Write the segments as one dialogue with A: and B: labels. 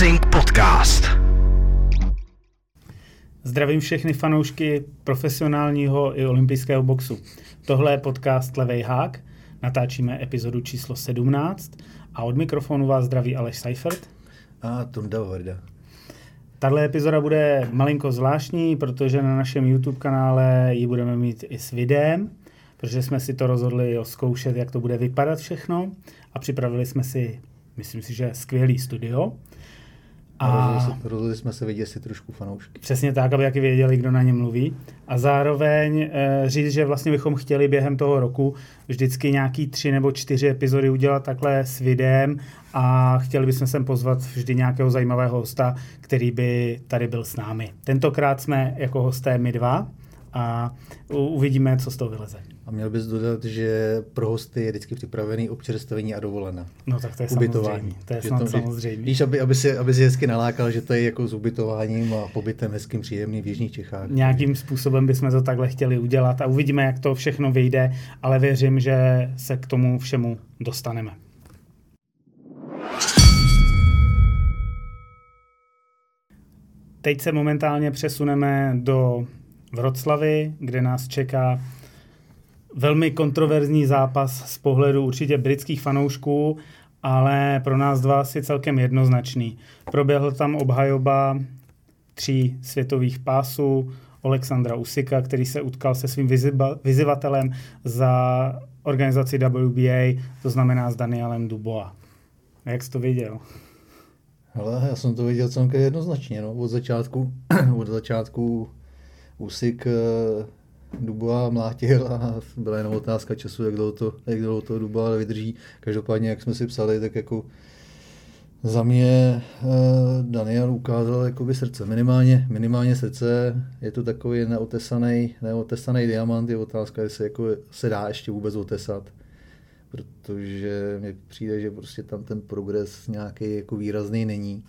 A: Boxing Podcast.
B: Zdravím všechny fanoušky profesionálního i olympijského boxu. Tohle je podcast Levej hák, natáčíme epizodu číslo 17 a od mikrofonu vás zdraví Aleš Seifert.
C: A Tunda Varda.
B: Tahle epizoda bude malinko zvláštní, protože na našem YouTube kanále ji budeme mít i s videem, protože jsme si to rozhodli zkoušet, jak to bude vypadat všechno a připravili jsme si, myslím si, že skvělý studio.
C: A rozhodli, rozhodli jsme se vidět si trošku fanoušky.
B: Přesně tak, aby jaký věděli, kdo na ně mluví. A zároveň e, říct, že vlastně bychom chtěli během toho roku vždycky nějaký tři nebo čtyři epizody udělat takhle s videem a chtěli bychom sem pozvat vždy nějakého zajímavého hosta, který by tady byl s námi. Tentokrát jsme jako hosté my dva a uvidíme, co z toho vyleze.
C: A měl bys dodat, že pro hosty je vždycky připravený občerstvení a dovolená.
B: No tak to je ubytování. samozřejmě. To je snad to, samozřejmě.
C: Víš, aby, aby, si, aby si hezky nalákal, že to je jako s ubytováním a pobytem hezkým příjemným v Jižních Čechách.
B: Nějakým způsobem bychom to takhle chtěli udělat a uvidíme, jak to všechno vyjde, ale věřím, že se k tomu všemu dostaneme. Teď se momentálně přesuneme do Vroclavy, kde nás čeká velmi kontroverzní zápas z pohledu určitě britských fanoušků, ale pro nás dva asi celkem jednoznačný. Proběhl tam obhajoba tří světových pásů, Alexandra Usika, který se utkal se svým vyzivatelem za organizaci WBA, to znamená s Danielem Dubois. Jak jsi to viděl?
C: Hele, já jsem to viděl celkem jednoznačně. No. Od začátku, od začátku Usik eh, Duba mlátil a byla jenom otázka času, jak dlouho to, jak dlouho to Duba vydrží. Každopádně, jak jsme si psali, tak jako za mě uh, Daniel ukázal jakoby srdce, minimálně, minimálně srdce, je to takový neotesaný, neotesaný diamant, je otázka, jestli jako se dá ještě vůbec otesat, protože mně přijde, že prostě tam ten progres nějaký jako výrazný není,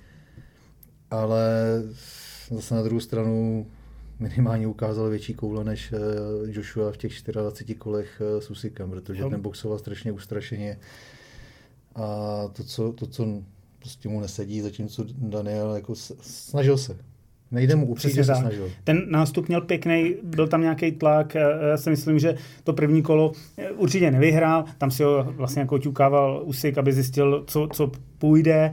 C: ale zase na druhou stranu minimálně ukázal větší koule než eh, Joshua v těch 24 kolech eh, s Usikem, protože ten boxoval strašně ustrašeně. A to, co, to, co prostě mu nesedí, zatímco Daniel jako snažil se. Nejde mu upřít, že se snažil.
B: Ten nástup měl pěkný, byl tam nějaký tlak. Já si myslím, že to první kolo eh, určitě nevyhrál. Tam si ho vlastně jako ťukával Usik, aby zjistil, co, co půjde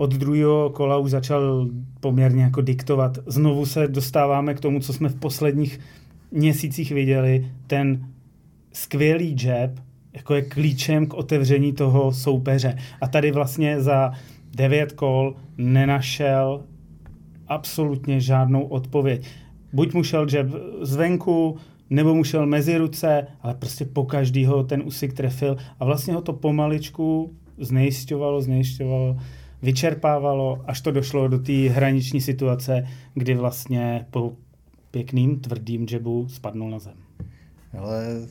B: od druhého kola už začal poměrně jako diktovat. Znovu se dostáváme k tomu, co jsme v posledních měsících viděli. Ten skvělý jab jako je klíčem k otevření toho soupeře. A tady vlastně za devět kol nenašel absolutně žádnou odpověď. Buď mu šel jab zvenku, nebo mu šel mezi ruce, ale prostě po každýho ten usik trefil a vlastně ho to pomaličku znejisťovalo, znejisťovalo vyčerpávalo, až to došlo do té hraniční situace, kdy vlastně po pěkným, tvrdým džebu spadnul na zem.
C: Ale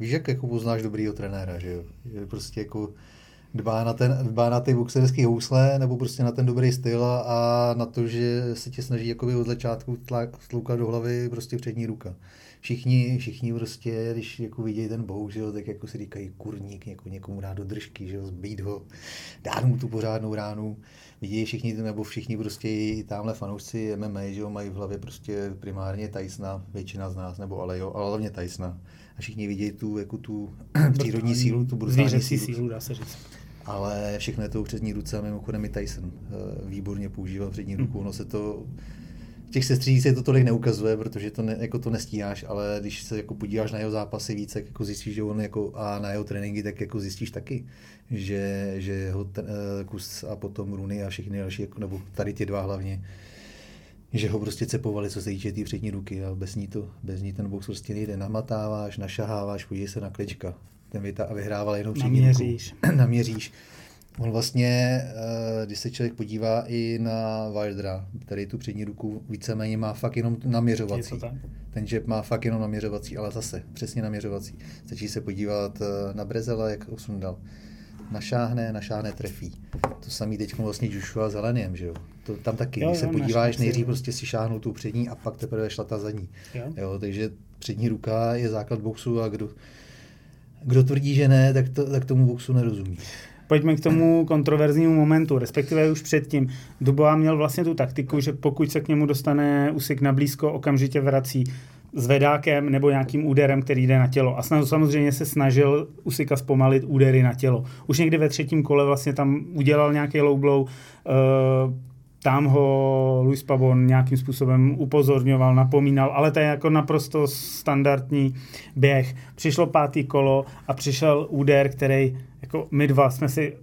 C: víš, jak jako poznáš dobrýho trenéra, že jo? Že prostě jako dbá na, ten, dbá na ty boxerský housle, nebo prostě na ten dobrý styl a, na to, že se tě snaží jakoby od začátku tloukat do hlavy prostě přední ruka všichni, všichni prostě, když jako vidějí ten bouk, že jo, tak jako si říkají kurník, jako někomu dá do držky, že jo, zbít ho, dát mu tu pořádnou ránu. Vidějí všichni, nebo všichni prostě i tamhle fanoušci MMA, že jo, mají v hlavě prostě primárně Tysona, většina z nás, nebo ale jo, ale hlavně Tysona. A všichni vidějí tu, jako tu přírodní sílu, tu brutální sílu. sílu,
B: dá se říct.
C: Ale všechno je to přední ruce a mimochodem i Tyson eh, výborně používal přední ruku. Ono se to těch sestří se to tolik neukazuje, protože to, ne, jako to nestíháš, ale když se jako podíváš na jeho zápasy víc, tak jako zjistíš, že on jako, a na jeho tréninky, tak jako zjistíš taky, že, že jeho ten, uh, kus a potom Runy a všechny další, jako, nebo tady ty dva hlavně, že ho prostě cepovali, co se týče té tý přední ruky a bez ní, to, bez ní ten box prostě nejde. Namatáváš, našaháváš, podívej se na klička. Ten vyta a vyhrával jenom přední
B: Naměříš.
C: ruku. Naměříš. On vlastně, eh, když se člověk podívá i na Wildera, který tu přední ruku víceméně má fakt jenom naměřovací. Ten jab má fakt jenom naměřovací, ale zase přesně naměřovací. Stačí se podívat eh, na Brezela, jak ho sundal. Našáhne, našáhne, trefí. To samý teď vlastně Joshua s Heleniem, že jo? To tam taky, jo, když se podíváš, nejdřív prostě si šáhnou tu přední a pak teprve šla ta zadní. Jo. jo. takže přední ruka je základ boxu a kdo, kdo tvrdí, že ne, tak, to, tak tomu boxu nerozumí.
B: Pojďme k tomu kontroverznímu momentu, respektive už předtím. Dubová měl vlastně tu taktiku, že pokud se k němu dostane Usyk na blízko, okamžitě vrací zvedákem nebo nějakým úderem, který jde na tělo. A samozřejmě se snažil Usika zpomalit údery na tělo. Už někdy ve třetím kole vlastně tam udělal nějaký low blow, uh, tam ho Luis Pavon nějakým způsobem upozorňoval, napomínal, ale to je jako naprosto standardní běh. Přišlo pátý kolo a přišel úder, který jako my dva jsme si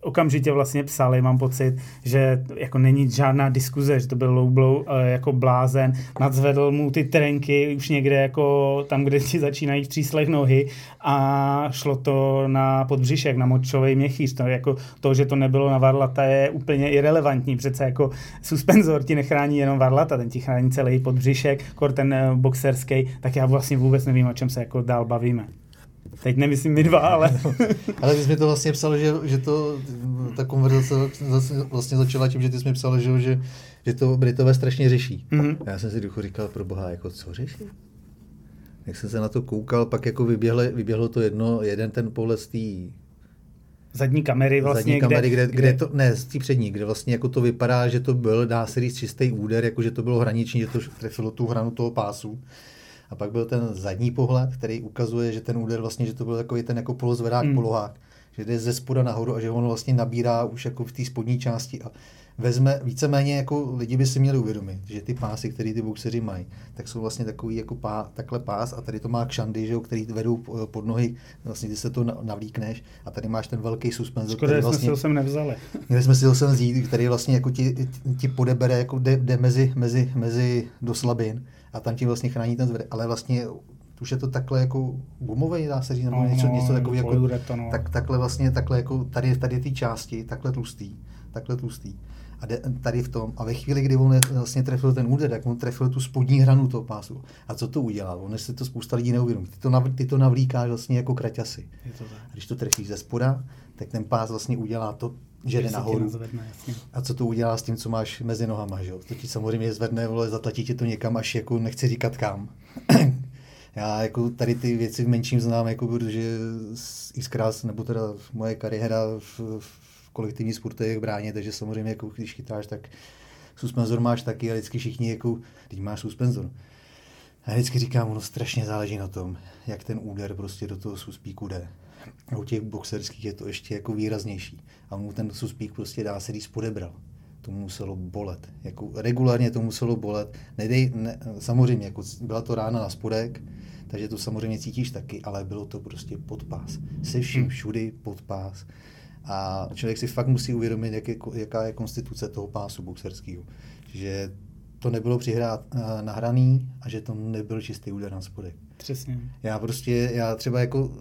B: okamžitě vlastně psali, mám pocit, že jako není žádná diskuze, že to byl low blow eh, jako blázen, nadzvedl mu ty trenky už někde jako tam, kde ti začínají v tříslech nohy a šlo to na podbřišek, na močový měchýř. To, jako to, že to nebylo na varlata je úplně irrelevantní. Přece jako suspenzor ti nechrání jenom varlata, ten ti chrání celý podbřišek, kor ten eh, boxerský, tak já vlastně vůbec nevím, o čem se jako dál bavíme. Teď nemyslím my dva, ale...
C: ale ty jsi mi to vlastně psal, že, že to, ta konverzace vlastně začala tím, že ty jsi mi psal, že, že, že to Britové strašně řeší. Mm-hmm. Já jsem si duchu říkal, pro boha, jako co řeší? Jak jsem se na to koukal, pak jako vyběhlo, vyběhlo to jedno, jeden ten pohled z té
B: zadní kamery vlastně,
C: zadní kamery, kde, kde, kde, to, ne, z té přední, kde vlastně jako to vypadá, že to byl, dá se říct, čistý úder, jako že to bylo hraniční, že to trefilo tu hranu toho pásu. A pak byl ten zadní pohled, který ukazuje, že ten úder vlastně, že to byl takový ten jako polozvedák, hmm. polohák, že jde ze spoda nahoru a že on vlastně nabírá už jako v té spodní části a vezme, víceméně jako lidi by si měli uvědomit, že ty pásy, které ty boxeři mají, tak jsou vlastně takový jako pá, takhle pás a tady to má kšandy, že jo, který vedou pod nohy, vlastně ty se to navlíkneš a tady máš ten velký suspenzor.
B: Škoda,
C: který
B: vlastně, jsme si ho sem nevzali.
C: Měli jsme si ho sem vzít, který vlastně jako ti, ti podebere, jako jde, jde mezi, mezi, mezi do slabin a tam ti vlastně chrání ten zved, ale vlastně už je to takhle jako gumový, dá se říct, nebo no, něco, no, něco takového, jako, no. tak, takhle vlastně, takhle jako tady, tady ty části, takhle tlustý, takhle tlustý. A de, tady v tom, a ve chvíli, kdy on vlastně trefil ten úder, tak on trefil tu spodní hranu toho pásu. A co to udělal? On si to spousta lidí neuvědomí. Ty to, nav, ty to navlíkáš vlastně jako kraťasy. A když to trefíš ze spoda, tak ten pás vlastně udělá to, že jde nahoru. Nazvedne, a co to udělá s tím, co máš mezi nohama, že jo? To ti samozřejmě zvedne, vole, zatlatí ti to někam, až jako nechci říkat kam. Já jako tady ty věci v menším znám, jako protože xkrát, nebo teda moje kariéra v, v kolektivní sportech bráně, takže samozřejmě jako když chytáš, tak suspenzor máš taky a vždycky všichni jako, teď máš suspenzor. A vždycky říkám, ono strašně záleží na tom, jak ten úder prostě do toho suspíku jde. A u těch boxerských je to ještě jako výraznější. A mu ten suspík prostě dá se říct podebral. To muselo bolet. Jako regulárně to muselo bolet. Nedej, ne, samozřejmě, jako byla to rána na spodek, takže to samozřejmě cítíš taky, ale bylo to prostě pod pás. Se vším hmm. všudy pod pás. A člověk si fakt musí uvědomit, jak je, jaká je konstituce toho pásu boxerského. Že to nebylo přihrát uh, nahraný a že to nebyl čistý úder na spodek.
B: Přesně.
C: Já prostě, já třeba jako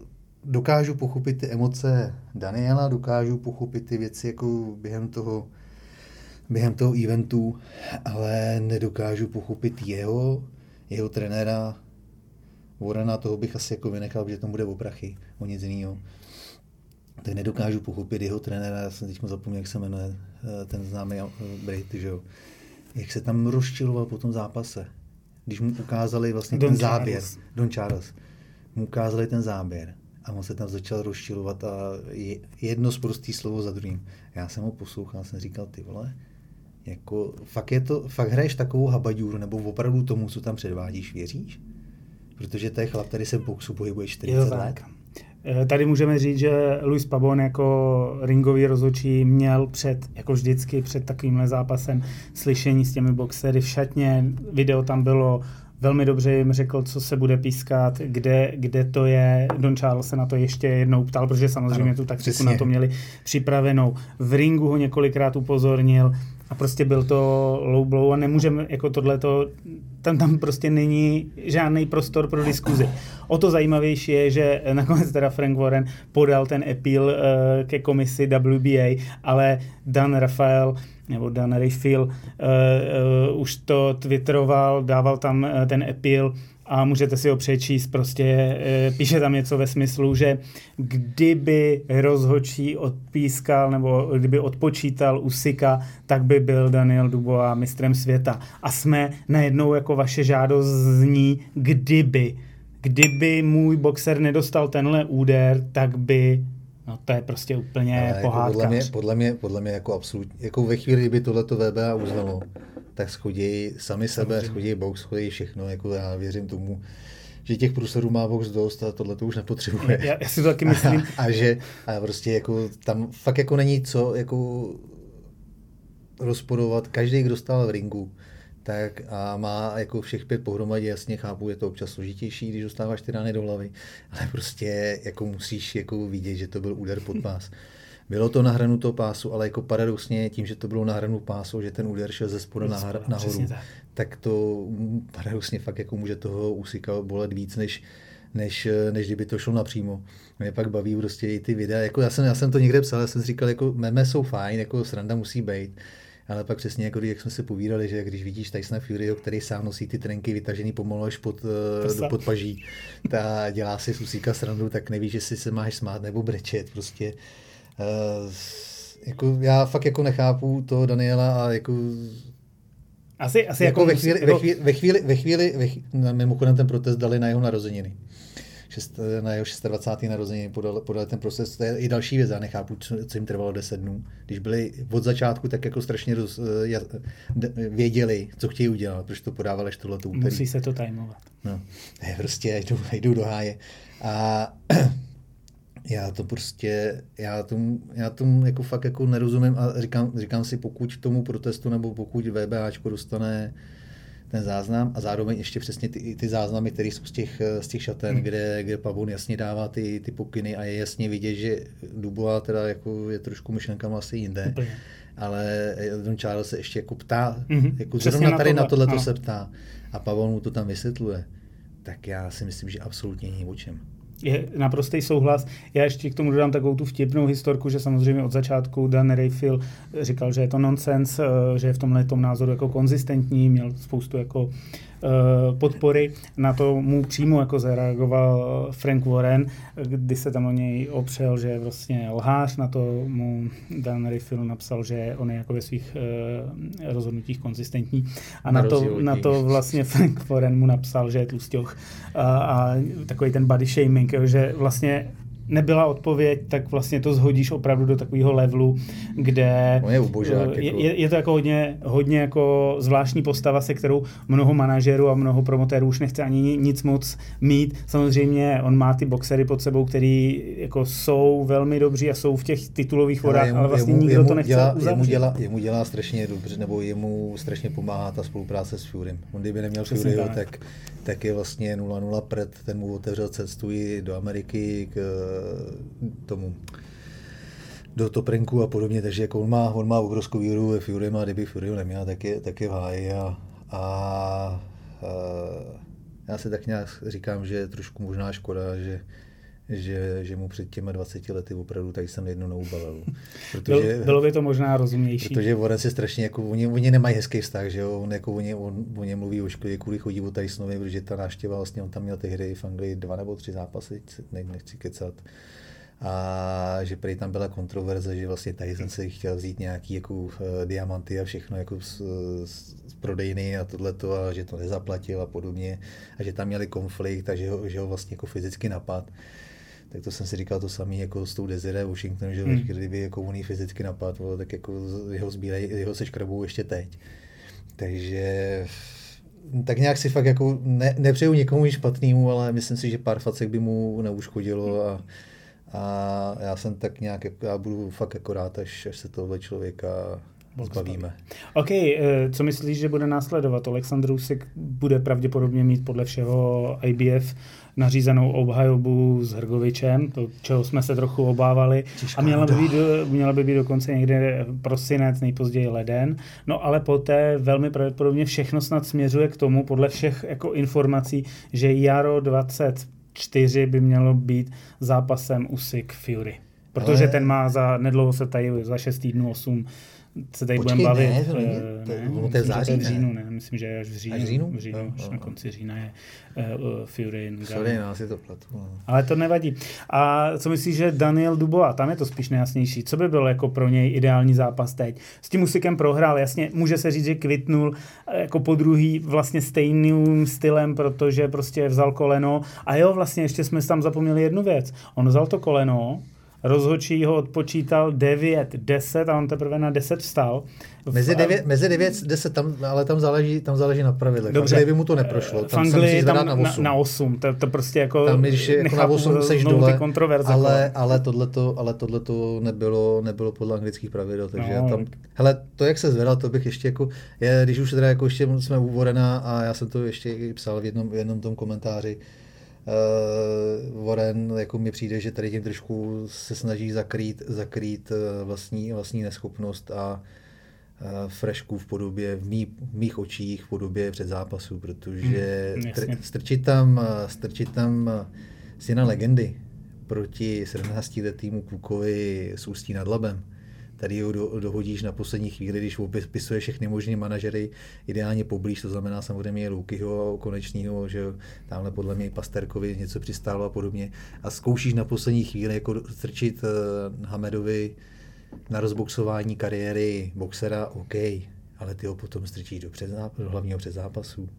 C: dokážu pochopit ty emoce Daniela, dokážu pochopit ty věci jako během toho, během toho eventu, ale nedokážu pochopit jeho, jeho trenéra Warrena, toho bych asi jako vynechal, že to bude o prachy, o nic jiného. Tak nedokážu pochopit jeho trenéra, já jsem teď zapomněl, jak se jmenuje eh, ten známý eh, Brit, že jo. Jak se tam rozčiloval po tom zápase. Když mu ukázali vlastně Don ten Charles. záběr. Don Charles. Mu ukázali ten záběr a on se tam začal rozčilovat a jedno z prostý slovo za druhým. Já jsem ho poslouchal, jsem říkal, ty vole, jako fakt, je to, fakt hraješ takovou habaďůru, nebo opravdu tomu, co tam předvádíš, věříš? Protože to je chlap, který se v boxu pohybuje 40 jo, let.
B: Eh, tady můžeme říct, že Luis Pabon jako ringový rozhodčí měl před, jako vždycky před takovýmhle zápasem, slyšení s těmi boxery v šatně. Video tam bylo velmi dobře jim řekl, co se bude pískat, kde, kde to je. Don Charles se na to ještě jednou ptal, protože samozřejmě ano, tu taktiku na to měli připravenou. V ringu ho několikrát upozornil a prostě byl to low blow a nemůžeme jako tohleto, tam, tam prostě není žádný prostor pro diskuzi. O to zajímavější je, že nakonec teda Frank Warren podal ten appeal uh, ke komisi WBA, ale Dan Rafael nebo Dan Rayfield uh, uh, už to twitteroval, dával tam uh, ten appeal a můžete si ho přečíst, prostě píše tam něco ve smyslu, že kdyby rozhočí odpískal nebo kdyby odpočítal Usika, tak by byl Daniel Dubois mistrem světa. A jsme najednou jako vaše žádost zní, kdyby. Kdyby můj boxer nedostal tenhle úder, tak by No to je prostě úplně
C: Ale
B: pohádka.
C: Jako podle, mě, podle, mě, podle mě jako absolutně, jako ve chvíli, kdyby tohleto VBA uznalo, tak schodí sami sebe, schodí box, schodí všechno, jako já věřím tomu, že těch průserů má box dost a tohle to už nepotřebuje.
B: Já, já si to taky myslím.
C: a, a, že a prostě jako tam fakt jako není co jako rozporovat. Každý, kdo stál v ringu, tak a má jako všech pět pohromadě, jasně chápu, je to občas složitější, když dostáváš ty rány do hlavy, ale prostě jako musíš jako vidět, že to byl úder pod pás. Bylo to na hranu toho pásu, ale jako paradoxně tím, že to bylo na hranu pásu, že ten úder šel ze spoda nahoru, tak. tak to paradoxně fakt jako může toho úsika bolet víc, než, než, než kdyby to šlo napřímo. Mě pak baví prostě i ty videa, jako já jsem, já jsem to někde psal, já jsem si říkal, jako meme jsou fajn, jako sranda musí být, ale pak přesně jako jak jsme si povídali, že když vidíš Tysona Furyho, který sám nosí ty trenky vytažený pomalu až pod, eh, do podpaží, ta dělá si z usíka srandu, tak nevíš, jestli se máš smát nebo brečet. Prostě jako já fakt jako nechápu toho Daniela a jako
B: asi, asi
C: jako, jako ve, chvíli, ve, chvíli, ve chvíli, ve chvíli, ve chvíli, mimochodem ten protest dali na jeho narozeniny šest, na jeho 26. narozeniny podal, podal ten proces. To je i další věc, já nechápu, co, co jim trvalo 10 dnů. Když byli od začátku tak jako strašně roz, eh, věděli, co chtějí udělat, proč to podávali až tohle úterý.
B: Musí se to tajmovat.
C: No, je prostě jdou, jdou do háje. A já to prostě, já tomu, já tomu jako fakt jako nerozumím a říkám, říkám si, pokud k tomu protestu nebo pokud VBAčko dostane ten záznam a zároveň ještě přesně ty, ty záznamy, které jsou z těch, z těch šaten, hmm. kde, kde Pavon jasně dává ty, ty pokyny a je jasně vidět, že Dubois teda jako je trošku myšlenkama asi jinde. Úplně. Ale Don Charles se ještě jako ptá, mm-hmm. jako zrovna tady na tohle to se ptá a Pavon mu to tam vysvětluje. Tak já si myslím, že absolutně není o čem
B: je naprostý souhlas. Já ještě k tomu dodám takovou tu vtipnou historku, že samozřejmě od začátku Dan Rayfield říkal, že je to nonsens, eh, že je v tomhle tom názoru jako konzistentní, měl spoustu jako podpory. Na to mu přímo jako zareagoval Frank Warren, kdy se tam o něj opřel, že je vlastně lhář. Na to mu Dan Rayfield napsal, že on je jako ve svých uh, rozhodnutích konzistentní. A na, na to, na to vlastně Frank Warren mu napsal, že je tlustěch. A, a takový ten body shaming, že vlastně nebyla odpověď, tak vlastně to zhodíš opravdu do takového levelu, kde
C: je, ubožák,
B: je, jako... je, je to jako hodně, hodně jako zvláštní postava, se kterou mnoho manažerů a mnoho promotérů už nechce ani nic moc mít. Samozřejmě on má ty boxery pod sebou, který jako jsou velmi dobří a jsou v těch titulových vodách, ale, jemu, ale vlastně jemu, nikdo
C: jemu
B: to nechce
C: dělá, Jemu dělá, jemu dělá strašně dobře, nebo jemu strašně pomáhá ta spolupráce s Furym. On kdyby neměl Furyho, tak. tak je vlastně 0-0 před, ten mu otevřel cestu i do Ameriky k eh, tomu do toprenku a podobně, takže jako on má, on má obrovskou víru ve Fury a kdyby Fury neměl, tak je, tak je v háji. A, a, a já si tak nějak říkám, že je trošku možná škoda, že že, že mu před těma 20 lety opravdu tady jsem jednu neubalil.
B: Protože, Byl, bylo by to možná rozumnější.
C: Protože Warren je strašně, jako, oni, oni nemají hezký vztah, že jo, on, jako, oni, on, on ně mluví o škodě, kvůli chodí o Tysonovi, protože ta návštěva, vlastně on tam měl ty hry v Anglii dva nebo tři zápasy, ne, nechci kecat. A že prý tam byla kontroverze, že vlastně Tyson se chtěl vzít nějaký jako, uh, diamanty a všechno jako z, z, z prodejny a tohleto a že to nezaplatil a podobně a že tam měli konflikt, takže ho, že ho vlastně jako fyzicky napad tak to jsem si říkal to samé jako s tou Desiree Washington, že hmm. kdyby jako on fyzicky napadl, tak jako jeho zbílej, jeho se škrabou ještě teď. Takže tak nějak si fakt jako ne, nepřeju nikomu špatnému, ale myslím si, že pár facek by mu neuškodilo a, a já jsem tak nějak, jako, já budu fakt jako rád, až, až se tohle člověka zbavíme.
B: OK, eh, co myslíš, že bude následovat? Aleksandr Usik bude pravděpodobně mít podle všeho IBF nařízenou obhajobu s Hrgovičem, to, čeho jsme se trochu obávali. Těžká a měla by, být, měla by být dokonce někde prosinec, nejpozději leden. No ale poté velmi pravděpodobně všechno snad směřuje k tomu, podle všech jako informací, že Jaro 24 by mělo být zápasem Usyk Fury. Protože ale... ten má za, nedlouho se tady za 6 týdnů 8 se tady budeme bavit. Ne, to není,
C: eh, to, ne, to je v září,
B: v říjnu, ne? Myslím, že až v říjnu. Až v říjnu? V říjnu, no, až no, na konci října je uh, Fury.
C: Sorry, no, si to platu. No.
B: Ale to nevadí. A co myslíš, že Daniel Dubois, tam je to spíš nejasnější. Co by byl jako pro něj ideální zápas teď? S tím Musikem prohrál, jasně, může se říct, že kvitnul jako po druhý vlastně stejným stylem, protože prostě vzal koleno. A jo, vlastně ještě jsme tam zapomněli jednu věc. On vzal to koleno, rozhodčí ho odpočítal 9-10 a on teprve na 10 vstal.
C: Mezi 9, mezi 9 10, tam, ale tam záleží, tam záleží na pravidlech.
B: Dobře.
C: Kdyby mu to neprošlo,
B: v
C: tam se
B: Anglii
C: musí
B: tam
C: na 8.
B: Na, na 8. To, to prostě jako
C: tam, když jako na 8 seš dole,
B: ty kontroverze.
C: ale,
B: kolem.
C: ale tohleto, ale tohleto nebylo, nebylo podle anglických pravidel, takže
B: No.
C: tam, hele, to, jak se zvedal, to bych ještě jako, je, když už teda jako ještě jsme u Warrena a já jsem to ještě psal v jednom, v jednom tom komentáři, Warren, jako mi přijde, že tady tím trošku se snaží zakrýt, zakrýt eh, vlastní, vlastní neschopnost a uh, frešku v podobě, v, mý, v mých očích, v podobě před zápasu, protože
B: Hmm,
C: tr- strčit tam, eh, strčit tam eh, syna legendy proti 17 letýmu klukovi s ústí nad labem, tady ho do, dohodíš na poslední chvíli, když opisuje všechny možné manažery, ideálně poblíž, to znamená samozřejmě Lukyho konečního, že tamhle podle mě Pasterkovi něco přistálo a podobně. A zkoušíš na poslední chvíli jako strčit uh, Hamedovi na rozboxování kariéry boxera, OK, ale ty ho potom strčíš do, do hlavního předzápasu.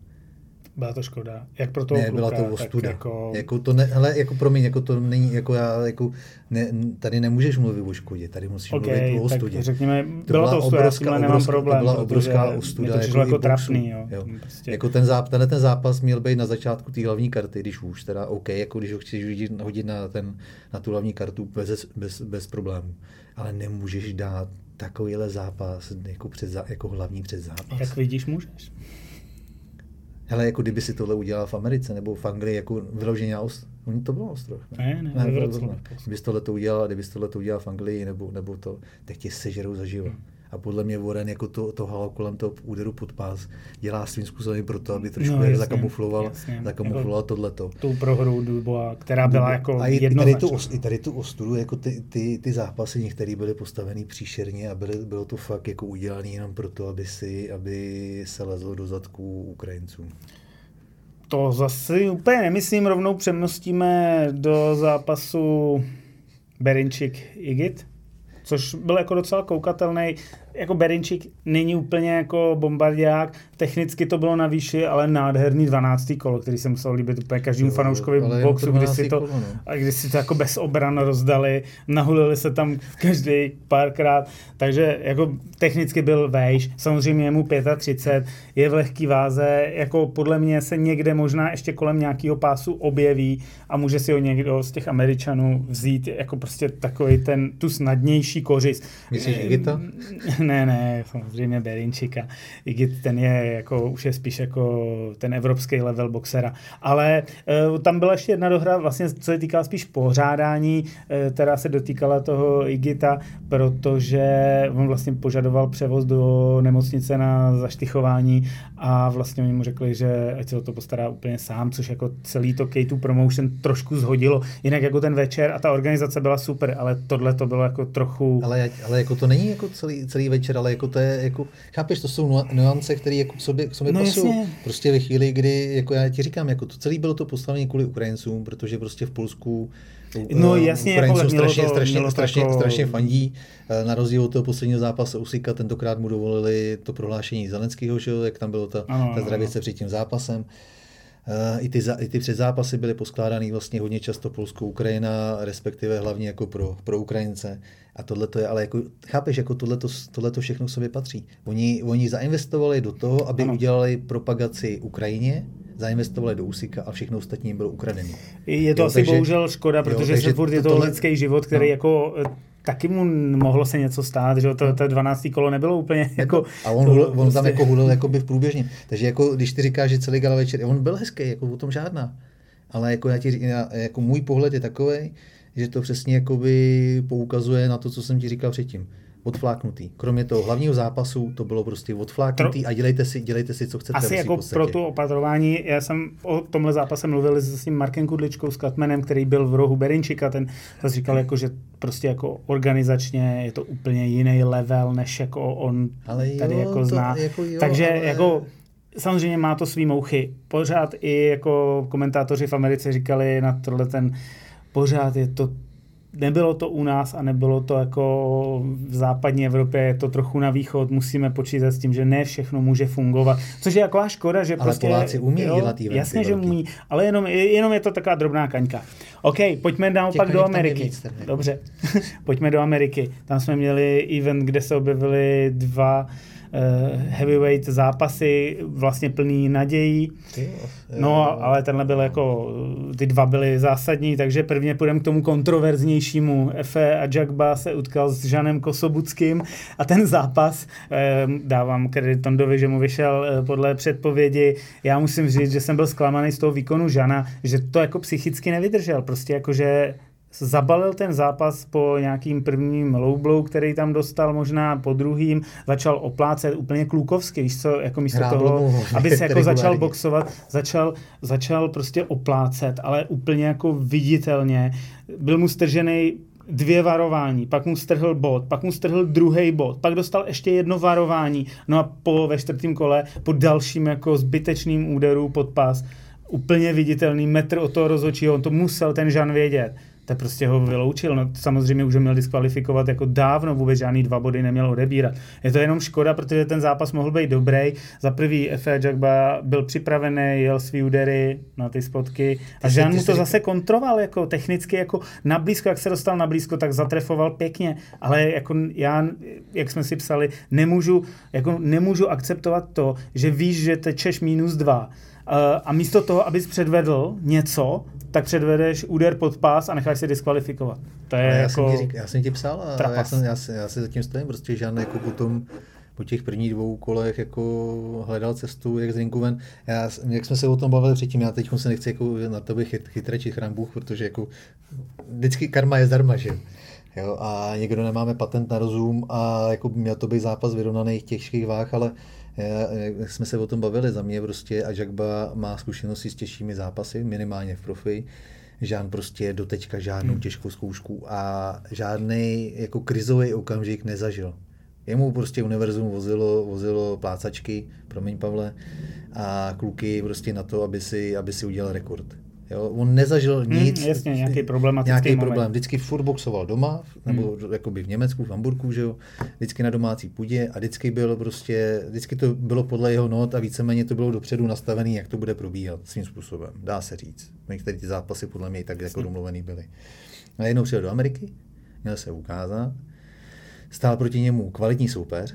B: Byla to škoda. Jak pro toho
C: Ne, byla
B: kluka,
C: to ostuda.
B: Jako...
C: jako to ne, hele, jako promiň, jako to není, jako já, jako ne, tady nemůžeš mluvit o škodě, tady musíš
B: OK,
C: mluvit o ostudě.
B: řekněme,
C: To
B: byla
C: byla
B: to ostuda, já
C: obrovská-
B: tímhle nemám problém,
C: to byla obrovská ostuda
B: to
C: jako
B: jako trapný, jo.
C: Jo.
B: Prostě.
C: Jako ten, záp, tenhle ten zápas měl být na začátku té hlavní karty, když už teda OK, jako když ho chceš hodit, hodit na, ten, na tu hlavní kartu bez, bez, bez problémů. Ale nemůžeš dát takovýhle zápas jako, před, jako hlavní předzápas.
B: Jak vidíš, můžeš.
C: Hele, jako kdyby si tohle udělal v Americe nebo v Anglii, jako vyloženě na ost... Oni to bylo ostrov.
B: Ne, ne,
C: ne
B: ve
C: bylo
B: Wroclawi.
C: tohle. Kdybys tohle to udělal, kdybys tohle to udělal v Anglii nebo, nebo to, tak tě sežerou zaživa.
B: Hmm.
C: A podle mě Warren jako to, to halo kolem toho úderu pod pás dělá svým způsobem proto, aby trošku
B: No, jasně,
C: zakamufloval,
B: jasně.
C: zakamufloval tohleto.
B: Tou prohrou Dubois, která byla jako
C: a i, i, tady tu, i tady tu ostudu, jako ty, ty, ty zápasy některé byly postavený příšerně a byly, bylo to fakt jako udělané jenom proto, aby, si, aby se lezlo do zadku Ukrajincům.
B: To zase úplně nemyslím, rovnou přemostíme do zápasu Berinčik Igit, což byl jako docela koukatelný. Jako Berinčik není úplně jako bombardiák, technicky to bylo na výši, ale nádherný 12. kolo, který se musel líbit úplně každému fanouškovi boxu,
C: to
B: kdy
C: 12.
B: si to,
C: kolo, no.
B: když si to jako bez obran rozdali, nahulili se tam každý párkrát, takže jako technicky byl vejš, samozřejmě je mu 35, je v lehký váze, jako podle mě se někde možná ještě kolem nějakého pásu objeví a může si ho někdo z těch Američanů vzít jako prostě takový ten, tu snadnější kořist.
C: Myslíš?
B: Ne, ne, samozřejmě Berinčika. Igit ten je jako, už je spíš jako ten evropský level boxera. Ale uh, tam byla ještě jedna dohra, vlastně co se týká spíš pořádání, uh, která se dotýkala toho Igita, protože on vlastně požadoval převoz do nemocnice na zaštichování a vlastně oni mu řekli, že ať se o to postará úplně sám, což jako celý to K2 Promotion trošku zhodilo. Jinak jako ten večer a ta organizace byla super, ale tohle to bylo jako trochu...
C: Ale, ale jako to není jako celý, celý večer, ale jako to je, jako, chápeš, to jsou nu- nuance, které jako k sobě, k sobě
B: No
C: pasují.
B: jasně.
C: Prostě ve chvíli, kdy, jako já ti říkám, jako to celý bylo to postavení kvůli Ukrajincům, protože prostě v Polsku
B: No
C: eh,
B: jasně, jako
C: Ukrajincům
B: mělo
C: strašně,
B: to-
C: strašně,
B: to
C: strašně,
B: jako-
C: strašně fandí. Eh, Na rozdíl od toho posledního zápasu Usika, tentokrát mu dovolili to prohlášení Zelenského, že jo, jak tam bylo ta,
B: Ano,
C: ta
B: ano,
C: zdravice před tím zápasem. Eh, I ty, za- I ty předzápasy byly poskládány vlastně hodně často Polsko-Ukrajina, respektive hlavně jako pro, pro Ukrajince. A tohle to je, ale jako, chápeš, jako tohle to všechno k sobě patří. Oni, oni zainvestovali do toho, aby
B: ano.
C: udělali propagaci Ukrajině, zainvestovali do Usika a všechno ostatní jim bylo ukradené.
B: Je to
C: Jo,
B: asi
C: takže-
B: bohužel škoda,
C: jo,
B: protože se furt je
C: to-
B: to
C: tohle-
B: lidský život, který
C: no.
B: jako eh, taky mu mohlo se něco stát, že jo, to, to 12. kolo nebylo úplně jako...
C: a on, hulil, on
B: prostě-
C: tam jako hulil jakoby v průběžně. Takže jako, když ty říkáš, že celý gala večer, on byl hezký, jako o tom žádná. Ale jako, já ti, já, jako můj pohled je takový, že to přesně jakoby poukazuje na to, co jsem ti říkal předtím. Odfláknutý. Kromě toho hlavního zápasu to bylo prostě odfláknutý a dělejte si, dělejte si, co chcete.
B: Asi jako
C: podstatě.
B: pro tu opatrování, já jsem o tomhle zápase mluvil s tím Markem Kudličkou, s Katmenem, který byl v rohu Berinčika, ten zase říkal, jako, že prostě jako organizačně je to úplně jiný level, než jako on
C: Ale jo,
B: tady jako
C: to
B: zná.
C: jako jo,
B: Takže
C: ale-
B: jako samozřejmě má to svý mouchy. Pořád i jako komentátoři v Americe říkali na tohle ten, pořád je to nebylo to u nás a nebylo to jako v západní Evropě, je to trochu na východ, musíme počítat s tím, že ne všechno může fungovat, což je taková škoda, že
C: ale
B: prostě...
C: Poláci umí
B: jo,
C: dělat eventy
B: Jasně, že
C: velký.
B: umí, ale jenom, jenom je to taková drobná kaňka. OK, pojďme naopak do Ameriky.
C: víc, jako.
B: Dobře, pojďme do Ameriky. Tam jsme měli event, kde se objevily dva uh, heavyweight zápasy, vlastně plný nadějí. No, ale tenhle byl jako, ty dva byly zásadní, takže prvně půjdeme k tomu kontroverznějšímu. Efe a Jagba se utkal s Žanem Kosobuckým a ten zápas, eh, dávám kredit Tondovi, že mu vyšel eh, podle předpovědi. Já musím říct, že jsem byl zklamaný z toho výkonu Žana, že to jako psychicky nevydržel. Prostě jako, že zabalil ten zápas po nějakým prvním low blow, který tam dostal možná po druhým, začal oplácet úplně klukovsky, víš co, jako místo
C: Hráblo
B: toho,
C: mu
B: aby se jako začal
C: regulárně.
B: boxovat, začal, začal prostě oplácet, ale úplně jako viditelně. Byl mu stržený dvě varování, pak mu strhl bod, pak mu strhl druhý bod, pak dostal ještě jedno varování, no a po ve čtvrtém kole po dalším jako zbytečným úderu pod pás, úplně viditelný metr od toho rozhodčího, on to musel ten Žan vědět. To prostě ho vyloučil. No, samozřejmě už ho měl diskvalifikovat jako dávno, vůbec žádný dva body neměl odebírat. Je to jenom škoda, protože ten zápas mohl být dobrý. Za prvý Efe Jagba byl připravený, jel svý údery na ty spotky a Žán
C: jsi-
B: mu to zase kontroval jako technicky, jako na blízko, jak se dostal na blízko, tak zatrefoval pěkně, ale jako já, jak jsme si psali, nemůžu, jako nemůžu akceptovat to, že víš, že tečeš minus dva Uh, a místo toho, abys předvedl něco, tak předvedeš úder pod pás a necháš se diskvalifikovat. To je
C: já,
B: jako...
C: jsem ti řík, já jsem ti psal a já, jsem, já, se- já se zatím stojím, prostě žádný jako potom po těch prvních dvou kolech jako hledal cestu, jak z rinku ven. Já, jak jsme se o tom bavili předtím, já teď se nechci jako na tebe chyt, chytrečit chrán Bůh, protože jako vždycky karma je zdarma, že? Jo, a někdo nemáme patent na rozum a jako by měl to být zápas vyrovnaných těžkých váh, ale já, jak jsme se o tom bavili, za mě prostě a Jagba má zkušenosti s těžšími zápasy, minimálně v profi. Žán prostě doteďka žádnou
B: Hmm.
C: těžkou zkoušku a žádný jako krizový okamžik nezažil. Jemu prostě univerzum vozilo, vozilo plácačky, promiň Pavle, a kluky prostě na to, aby si, aby si udělal rekord. Jo, on nezažil
B: Hmm,
C: nic.
B: jasně, nějaký problematický
C: Nějaký
B: moment.
C: problém. Vždycky furt boxoval doma, nebo hmm. jakoby v Německu, v Hamburgu, že jo. Vždycky na domácí půdě a vždycky byl prostě, vždycky to bylo podle jeho not a víceméně to bylo dopředu nastavené, jak to bude probíhat svým způsobem. Dá se říct. Některé ty zápasy podle mě i tak jako domluvený byly. A jednou přijel do Ameriky, měl se ukázat, stál proti němu kvalitní soupeř,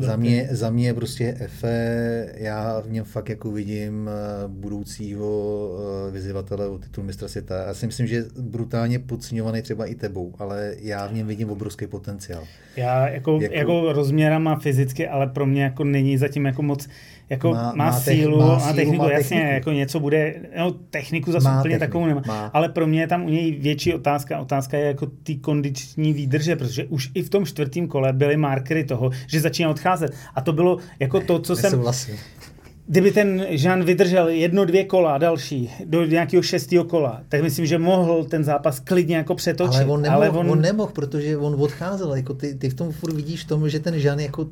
C: za mě, za mě prostě Efe, já v něm fakt jako vidím eh, budoucího eh, vyzývatele o titul mistra světa. Já si myslím, že je brutálně podceňovaný třeba i tebou, ale já v něm vidím obrovský potenciál.
B: Já jako, jako...
C: Jako-
B: jako rozměrama fyzicky, ale pro mě jako není zatím jako moc, jako má,
C: Má-
B: má,
C: má
B: má sílu,
C: má sílu,
B: techniku,
C: má
B: jasně,
C: techniku.
B: jako něco bude, no techniku zase
C: Má
B: úplně
C: techniku,
B: takovou nemá,
C: má.
B: ale pro mě je tam u něj větší otázka, otázka je jako ty kondiční výdrže, protože už i v tom čtvrtém kole byly markery toho, že začíná odcházet a to bylo jako to, co jsem,
C: Nesouhlasím.
B: Kdyby ten Jean vydržel jedno, dvě kola další, do nějakého šestého kola, tak myslím, že mohl ten zápas klidně jako přetočit.
C: Ale on nemohl,
B: ale
C: on... on nemohl, protože on odcházel. Jako ty, ty v tom furt vidíš v tom, že ten Žan jako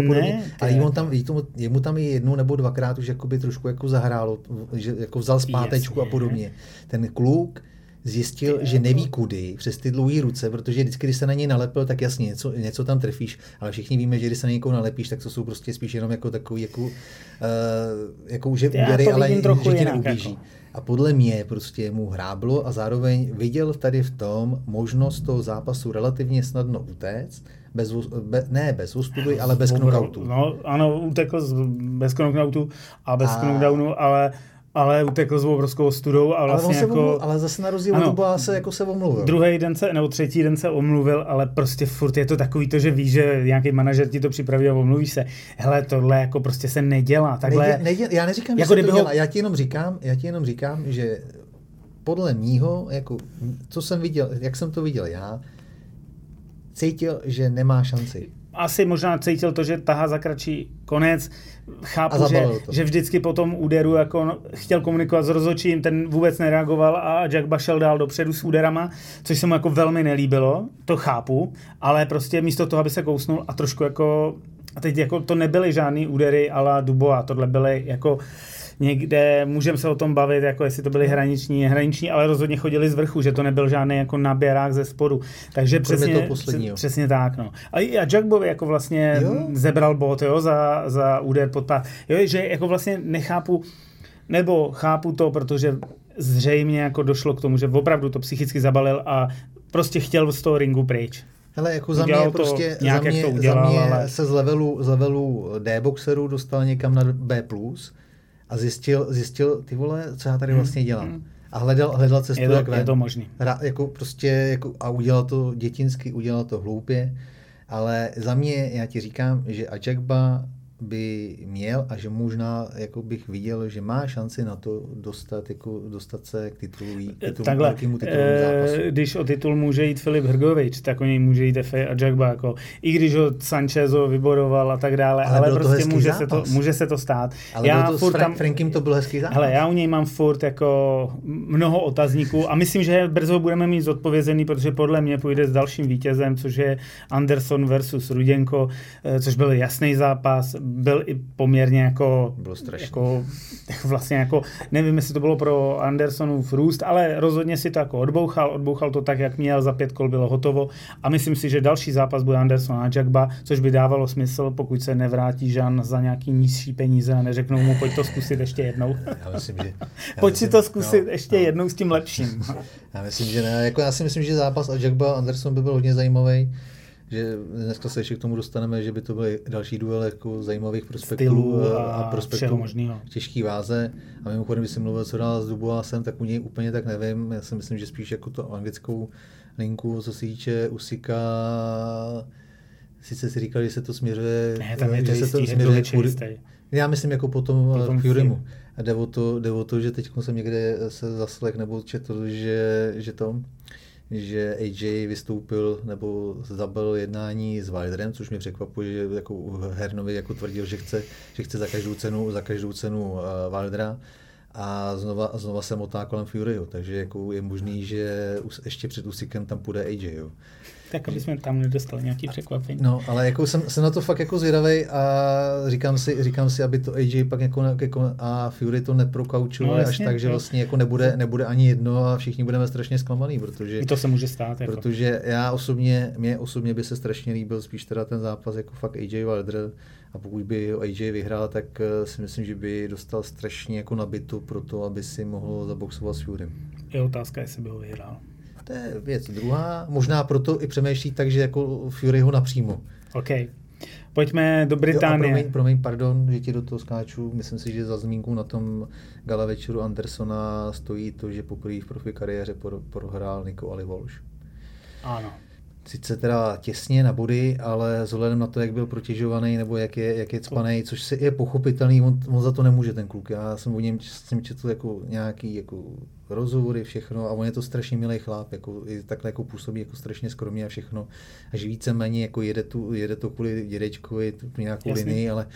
B: Ne,
C: podobně. Ale
B: je-
C: on tam, tomu, jemu tam i jednou nebo dvakrát už jakoby trošku jako zahrálo, že jako vzal zpátečku
B: Jasně.
C: a podobně. Ten kluk zjistil,
B: Ty
C: že
B: jako-
C: neví kudy přes ty dlouhé ruce, protože vždycky, když se na něj nalepil, tak jasně, něco, něco tam trefíš, ale všichni víme, že když se na někoho nalepíš, tak to jsou prostě spíš jenom jako takový, jako, uh, jako že údery, ale že tě neublíží.
B: jako.
C: A podle mě prostě mu hráblo a zároveň viděl tady v tom možnost toho zápasu relativně snadno utéct, bez, be, ne bez ústupu, ale bez knockoutu.
B: No, ano, utekl bez knockoutu a bez
C: A-
B: knockdownu, ale, ale utekl s obrovskou ostudou a
C: ale,
B: vlastně
C: on se
B: jako...
C: omluvil, ale zase na rozdíl od
B: Ano.
C: Dubois se jako se omluvil.
B: Druhý den se, nebo třetí den se omluvil, ale prostě furt je to takový to, že víš, že nějaký manažer ti to připraví a omluví se. Hele, tohle jako prostě se nedělá. Takhle,
C: Nejde, nejde, já neříkám,
B: Jako
C: že se to
B: ho-
C: dělá, já ti jenom říkám, já ti jenom říkám, že podle mýho, jako, co jsem viděl, jak jsem to viděl já, cítil, že nemá šanci.
B: Asi možná cítil to, že tahá za kratší konec.
C: A
B: Chápu, že,
C: to.
B: že vždycky po tom úderu jako chtěl komunikovat s rozhodčím, ten vůbec nereagoval a Jack šel dál dopředu s úderama, což se mu jako velmi nelíbilo, to chápu, ale prostě místo toho, aby se kousnul a trošku jako, a teď jako to nebyly žádný údery ala Dubois, tohle byly jako někde, můžeme se o tom bavit, jako jestli to byly hraniční, hraniční, ale rozhodně chodili z vrchu, že to nebyl žádný jako naběrák ze spodu. Takže přesně,
C: toho posledního.
B: přesně tak. No. A, a Jackbovi jako vlastně
C: Jo.
B: zebral bod jo, za, za úder pod pás. Jo, že jako vlastně nechápu, nebo chápu to, protože zřejmě jako došlo k tomu, že opravdu to psychicky zabalil a prostě chtěl z toho ringu pryč.
C: Hele, jako za mě
B: to
C: prostě,
B: nějak,
C: za mě,
B: to udělal,
C: za mě
B: ale-
C: se z levelu, z levelu D-boxeru dostal někam na B+, a zjistil, zjistil, ty vole, co já tady vlastně dělám. A hledal, hledal cestu,
B: Hmm. Je to,
C: jak ven.
B: je to možný.
C: Hra, jako prostě, jako, a udělal to dětinsky, udělal to hloupě, ale za mě, já ti říkám, že Ajakba by měl a že možná jako bych viděl, že má šanci na to dostat, jako, dostat se k titulu, titulu
B: Takhle,
C: velkému tituluvému zápasu.
B: eh, když o titul může jít Filip Hrgovič, tak o něj může jít Efe a Jagba, jako, i když ho Sanchezo vyboroval a tak dále,
C: Ale
B: ale, prostě může se, to, může se to stát.
C: Ale
B: já
C: to s
B: furt
C: Frank, Frankem to byl hezký zápas.
B: Hele, já u něj mám furt jako mnoho otazníků a myslím, že brzo budeme mít zodpovězený, protože podle mě půjde s dalším vítězem, což je Anderson versus Ruděnko, eh, což byl jasný zápas, byl i poměrně jako,
C: Bylo strašný.
B: jako vlastně jako, nevím, jestli to bylo pro Andersonův růst, ale rozhodně si to jako odbouchal, odbouchal to tak, jak měl, za pět kol bylo hotovo a myslím si, že další zápas bude Anderson a Jagba, což by dávalo smysl, pokud se nevrátí Žan za nějaký nižší peníze a neřeknou mu, pojď to zkusit ještě jednou.
C: Já myslím, že... já
B: Pojď
C: myslím,
B: si to zkusit
C: no,
B: ještě
C: no.
B: jednou s tím lepším.
C: Já myslím, že ne. Jako já si myslím, že zápas a Jackba Anderson by byl hodně zajímavý. Že dneska se ještě k tomu dostaneme, že by to byly další duel jako zajímavých prospektů eh,
B: a
C: a prospektů těžký váze. A mimochodem, když jsem mluvil, co dál s Duboisem, tak u něj úplně tak nevím. Já si myslím, že spíš jako to anglickou linku, co se týče Usika, sice si říkal, že se to směřuje,
B: Ne, tam je to
C: že se
B: jistý,
C: to
B: je to
C: směřuje
B: větší
C: k Fury-
B: jistý.
C: já myslím jako potom,
B: Potom. Fury.
C: A jde o to, jde o to že teď jsem někde se zaslech nebo četl, že, že to, že AJ vystoupil nebo zabil jednání s Wilderem, což mě překvapuje, že jako Hernovi jako tvrdil, že chce, že chce za každou cenu, za každou cenu uh, Wildera a znova, znova se motá kolem Furyho, takže jako je možný, že ještě před Usykem tam půjde AJ. Jo.
B: Tak, aby jsme tam nedostali nějaký překvapení.
C: No, ale jako jsem, jsem na to fakt jako zvědavej a říkám si, říkám si, aby to AJ pak jako, jako a Fury to neprokaučovali
B: No,
C: až
B: jasně,
C: tak, že
B: jo.
C: vlastně jako nebude, nebude ani jedno a všichni budeme strašně zklamaný, protože,
B: I to se může stát. Jako.
C: protože já osobně, mě osobně by se strašně líbil spíš teda ten zápas jako fakt AJ Wilder a pokud by ho AJ vyhrál, tak eh, si myslím, že by dostal strašně jako nabitu pro to, aby si mohl zaboxovat s Furym.
B: Je otázka, jestli by ho vyhrál.
C: To je věc druhá, možná proto i přemýšlí tak, že jako Fury ho napřímo.
B: OK. Pojďme do
C: Jo,
B: Británie.
C: promiň, promiň, pardon, že ti do toho skáču. Myslím si, že za zmínku na tom gala večeru Andersona stojí to, že poprvé v profi kariéře prohrál Niko Ali Walsh.
B: Ano.
C: Sice teda těsně na body, ale vzhledem na to, jak byl protěžovaný nebo jak je, jak je cpaný, což si je pochopitelný, on, on, za to nemůže ten kluk. Já jsem o něm jsem četl jako nějaký jako rozhovory, všechno a on je to strašně milý chlap, jako, i takhle jako působí jako strašně skromně a všechno. A že víceméně jako jede, tu, jede to kvůli dědečkovi, tu nějakou
B: Jasně.
C: linii, ale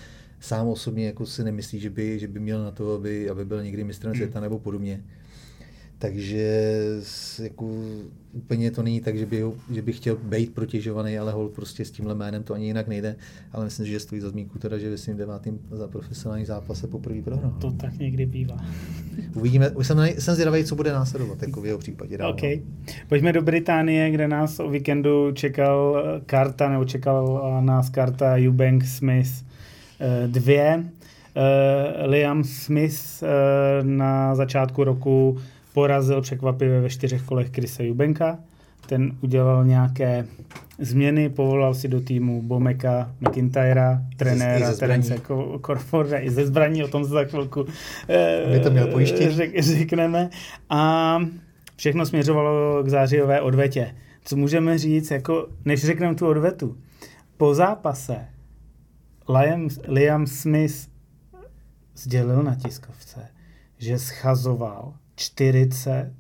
C: sám osobně jako si nemyslí, že by, že by měl na to, aby, aby byl někdy mistrem světa nebo podobně. Takže jako, úplně to není tak, že by, že by chtěl být protěžovaný, ale hol prostě s tímhle jménem to ani jinak nejde. Ale myslím, že stojí za zmínku teda, že ve svým devátým za profesionální zápase poprvé prohrál.
B: To tak někdy bývá.
C: Uvidíme, už jsem, jsem zvědavý, co bude následovat, jako v jeho případě dál.
B: OK. Pojďme do Británie, kde nás o víkendu čekal eh, karta, nebo čekal eh, nás karta Eubank Smith eh, dvě. Eh, Liam Smith eh, na začátku roku porazil překvapivě ve čtyřech kolech Krise Eubanka. Ten udělal nějaké změny, povolal si do týmu Bomeka, McIntyra, trenéra. Terence Corforda, i ze zbraní, o tom se za chvilku eh,
C: Aby to měl pojištění.
B: řek, řekneme. A všechno směřovalo k zářijové odvetě. Co můžeme říct, jako, než řekneme tu odvetu, po zápase Liam, Liam Smith sdělil na tiskovce, že schazoval 40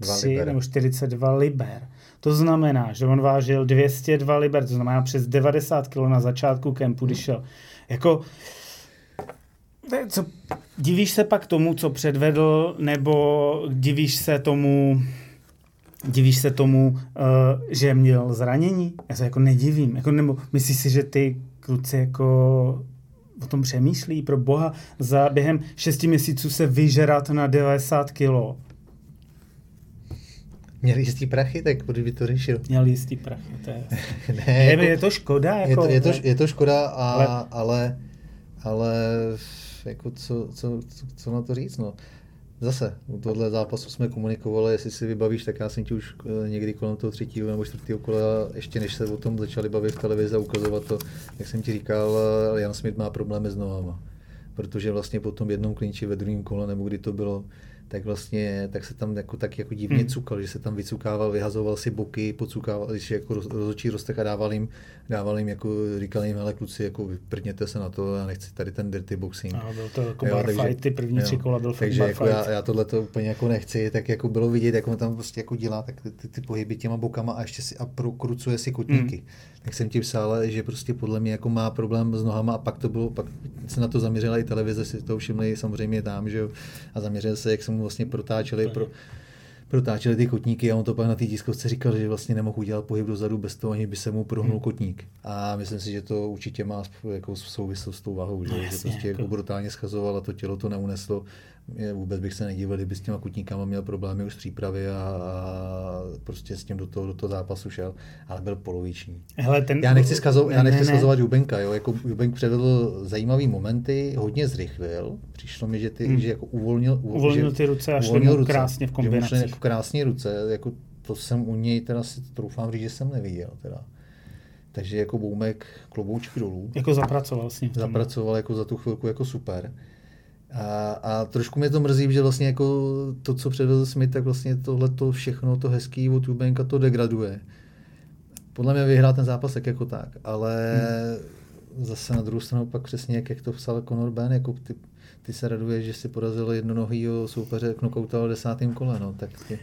C: Dva
B: 3
C: liber.
B: nebo 42 liber. To znamená, že on vážil 202 liber, to znamená přes 90 kg na začátku kempu, když šel. Jako, co, divíš se pak tomu, co předvedl, nebo divíš se tomu, divíš se tomu, uh, že měl zranění? Já se jako nedivím. Jako, nebo myslíš si, že ty kluci jako o tom přemýšlí, pro boha, za během šesti měsíců se vyžerat na 90 kilo.
C: Měl jistý prachy, tak proč by to řešil?
B: Měl jistý prachy, to je...
C: ne,
B: je,
C: jako,
B: je to škoda, jako...
C: je, to, je, to, je to škoda, a, ale, ale, ale jako co, co, co, co na to říct, no. Zase, u tohle zápasu jsme komunikovali, jestli si vybavíš, tak já jsem ti už eh, někdy kolem toho třetího nebo čtvrtého kola, ještě než se o tom začali bavit v televizi a ukazovat to, jak jsem ti říkal, eh, Jan Smith má problémy s nohama. Protože vlastně po tom jednom klinči ve druhém kole, nebo kdy to bylo, tak vlastně tak se tam jako, tak jako divně hmm. cukal, že se tam vycukával, vyhazoval si boky, pocukával, když jako roz, rozočí roztek a dával jim, dával jim jako, říkal jim, ale kluci, jako vyprdněte se na to, já nechci tady ten dirty boxing.
B: A byl to jako jo, bar takže, fight, ty první jo, tři kola byl
C: takže bar jako fight. Já, já, tohle to úplně jako nechci, tak jako bylo vidět, jak on tam prostě jako dělá tak ty, ty, ty pohyby těma bokama a ještě si a prokrucuje si kotníky. Hmm. Tak jsem ti psal, že prostě podle mě jako má problém s nohama a pak to bylo, pak se na to zaměřila i televize, si to všimli samozřejmě tam, že jo, a zaměřil se, jak jsem mu vlastně protáčeli, pro, protáčeli ty kotníky a on to pak na té tiskovce říkal, že vlastně nemohl udělat pohyb dozadu bez toho, ani by se mu prohnul hmm. kotník. A myslím si, že to určitě má jako souvislost s tou vahou, že, no, jasně, že prostě jako, jako brutálně schazoval a to tělo to neuneslo vůbec bych se nedivil, kdyby s těma kutníkama měl problémy už z přípravy a, a prostě s tím do toho, do toho zápasu šel, ale byl poloviční.
B: Hele, ten...
C: Já nechci, skazo, já nechci ne, skazovat Jubenka, jo? Jako Jubenk předvedl zajímavý momenty, hodně zrychlil, přišlo mi, že, ty, hmm. že jako uvolnil,
B: uvolnil ty ruce a šli mu krásně v kombinaci. Že
C: jako krásně ruce, jako to jsem u něj teda si troufám říct, že jsem neviděl teda. Takže jako Boumek kloboučky dolů.
B: Jako zapracoval s ním.
C: Zapracoval jako za tu chvilku jako super. A, a trošku mě to mrzí, že vlastně jako to, co předvedl Smith, tak vlastně tohle to všechno, to hezký od Jubenka to degraduje. Podle mě vyhrál ten zápas tak jako tak, ale hmm. zase na druhou stranu pak přesně, jak, jak to psal Conor Ben, jako ty, ty se raduješ, že si porazil jednonohýho soupeře, knockoutoval desátým kole, no, tak ty...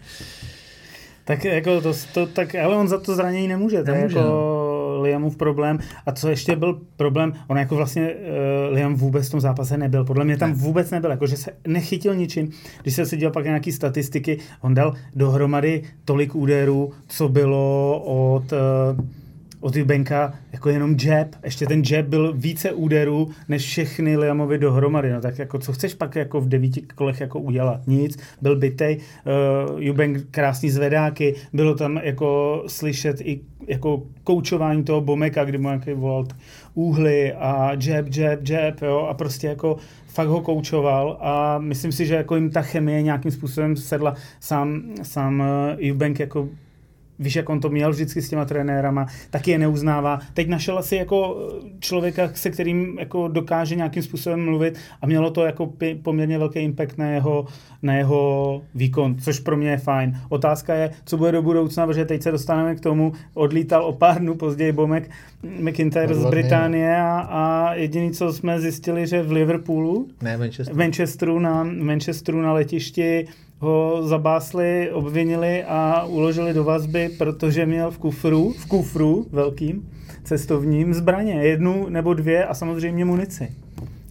B: Tak jako to, to, tak, ale on za to zranění nemůže, to je jako no. Liamův problém. A co ještě byl problém, on jako vlastně uh, Liam vůbec v tom zápase nebyl. Podle mě tam ne. vůbec nebyl, jako že se nechytil ničím. Když se dělal pak nějaký statistiky, on dal dohromady tolik úderů, co bylo od uh, od Jubenka jako jenom jab. Ještě ten jab byl více úderů než všechny Liamovi dohromady. No tak jako co chceš pak jako v devíti kolech jako udělat? Nic. Byl bytej. Uh, Jubenk krásný zvedáky. Bylo tam jako slyšet i jako koučování toho Bomeka, kdy mu nějaký volal úhly a jab, jab, jab, jo, a prostě jako fakt ho koučoval a myslím si, že jako jim ta chemie nějakým způsobem sedla. Sám, sám uh, Jubenk jako víš, jak on to měl vždycky s těma trenérama, taky je neuznává. Teď našel asi jako eh, člověka, se kterým jako dokáže nějakým způsobem mluvit a mělo to jako poměrně velký impact na jeho, na jeho výkon, což pro mě je fajn. Otázka je, co bude do budoucna, protože teď se dostaneme k tomu, odlítal o pár dnů později Bomek McIntyre z Británie a, a jediný, co jsme zjistili, že v Liverpoolu,
C: ne, Manchester.
B: v Manchesteru na, Manchesteru na letišti ho zabásli, obvinili a uložili do vazby, protože měl v kufru, v kufru velkým cestovním zbraně. Jednu nebo dvě a samozřejmě munici.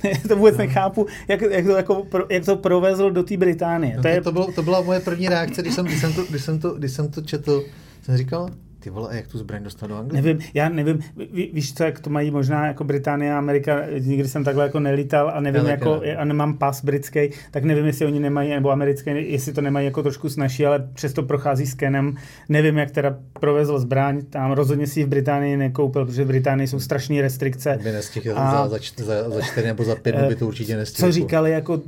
B: to vůbec nechápu, jak, jak, to, jako, jak to provezl do té Británie.
C: No
B: to,
C: je... to, bylo, to byla moje první reakce, když jsem, když jsem, to, když jsem, to, když jsem to četl. Jsem říkal, ty vole, a jak tu zbraň dostat do Anglie?
B: Nevím, já nevím, ví, víš co, jak to mají možná jako Británie a Amerika, nikdy jsem takhle jako nelítal a nevím, jako, ne. a nemám pas britský, tak nevím, jestli oni nemají, nebo americký, jestli to nemají jako trošku snažší, ale přesto prochází skenem. Nevím, jak teda provezl zbraň, tam rozhodně si ji v Británii nekoupil, protože v Británii jsou strašné restrikce.
C: By nestihl a, za, za, za čtyři nebo za pět by to určitě nestihl.
B: Co říkali, jako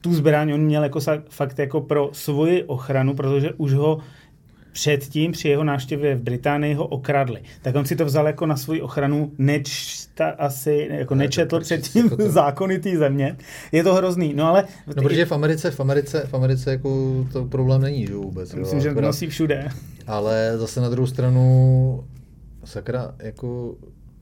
B: tu zbraň on měl jako fakt jako pro svoji ochranu, protože už ho předtím při jeho návštěvě v Británii ho okradli. Tak on si to vzal jako na svoji ochranu, nečta asi, jako nečetl předtím jako zákony té země. Je to hrozný. No ale...
C: No protože v Americe, v Americe, v Americe jako to problém není, že vůbec.
B: Myslím, jo, že to nosí všude.
C: Ale zase na druhou stranu sakra, jako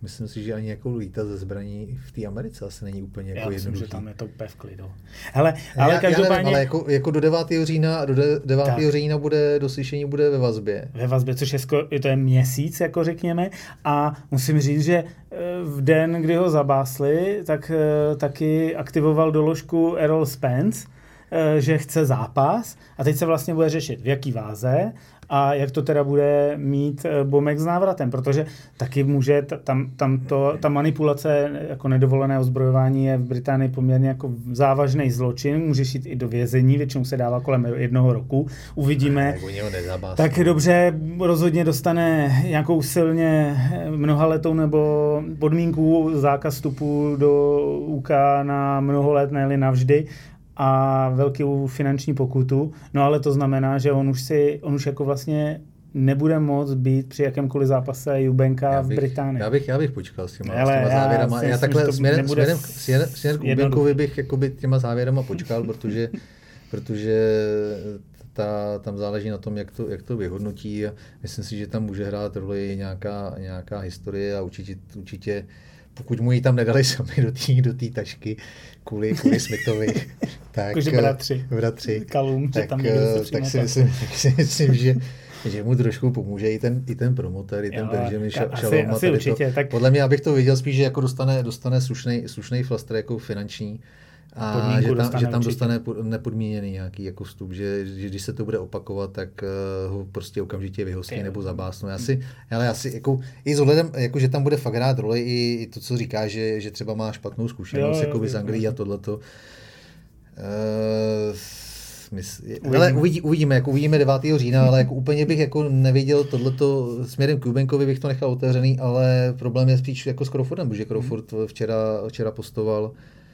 C: Myslím si, že ani jako lítat ze zbraní v té Americe asi není úplně jako
B: já
C: myslím,
B: že tam je to úplně v klidu. Hele, ale já, každopádně... Já nevím,
C: ale jako, jako do 9. října, do 9. Tak. října bude doslyšení bude ve vazbě.
B: Ve vazbě, což je, sko, to je měsíc, jako řekněme. A musím říct, že eh, v den, kdy ho zabásli, tak eh, taky aktivoval doložku Errol Spence, eh, že chce zápas a teď se vlastně bude řešit, v jaký váze a jak to teda bude mít eh, Bomek s návratem, protože taky může, tam, tam to, ta manipulace jako nedovolené ozbrojování je v Británii poměrně jako závažný zločin, může jít i do vězení, většinou se dává kolem jednoho roku, uvidíme.
C: Tak,
B: tak dobře, rozhodně dostane nějakou silně mnohaletou nebo podmínku zákaz vstupu do UK na mnoho let, ne navždy, a velkou finanční pokutu. No ale to znamená, že on už si, on už jako vlastně nebude moct být při jakémkoliv zápase Jubenka bych, v Británii.
C: Já bych, já bych počkal s těma, Ale s těma závěrama. Já, já takhle směrem, směrem, směrem, směrem k Jubenkovi bych jakoby těma závěrama počkal, protože, protože ta, tam záleží na tom, jak to, jak to vyhodnotí. Myslím si, že tam může hrát roli nějaká, nějaká historie a určitě, určitě pokud mu ji tam nedali sami do té do tý tašky kvůli, kvůli Smithovi, tak...
B: Jakože bratři.
C: Bratři.
B: Kalum,
C: tak, že tam eh, tak si myslím, tak si myslím, že že mu trošku pomůže i ten, i ten promotor, i ten Benjamin Shalom.
B: Asi, asi určitě. To,
C: tak... Podle mě, abych to viděl spíš, že jako dostane, dostane slušný, slušný flaster jako finanční, a že tam, že tam dostane nepodmíněný nějaký jako vstup, že, že když se to bude opakovat, tak uh, ho prostě okamžitě vyhostí je. nebo zabásnou. Já si, ale já si jako, i s ohledem, jako, že tam bude fakt hrát roli i, i to, co říká, že, že třeba má špatnou zkušenost jako z Anglii a tohleto. Uh, Mys... Ale uvidí, uvidíme, jako uvidíme 9. října, ale jako úplně bych jako neviděl tohleto, směrem k Jubenkovi bych to nechal otevřený, ale problém je spíš jako s Crawfordem, protože Crawford včera, včera postoval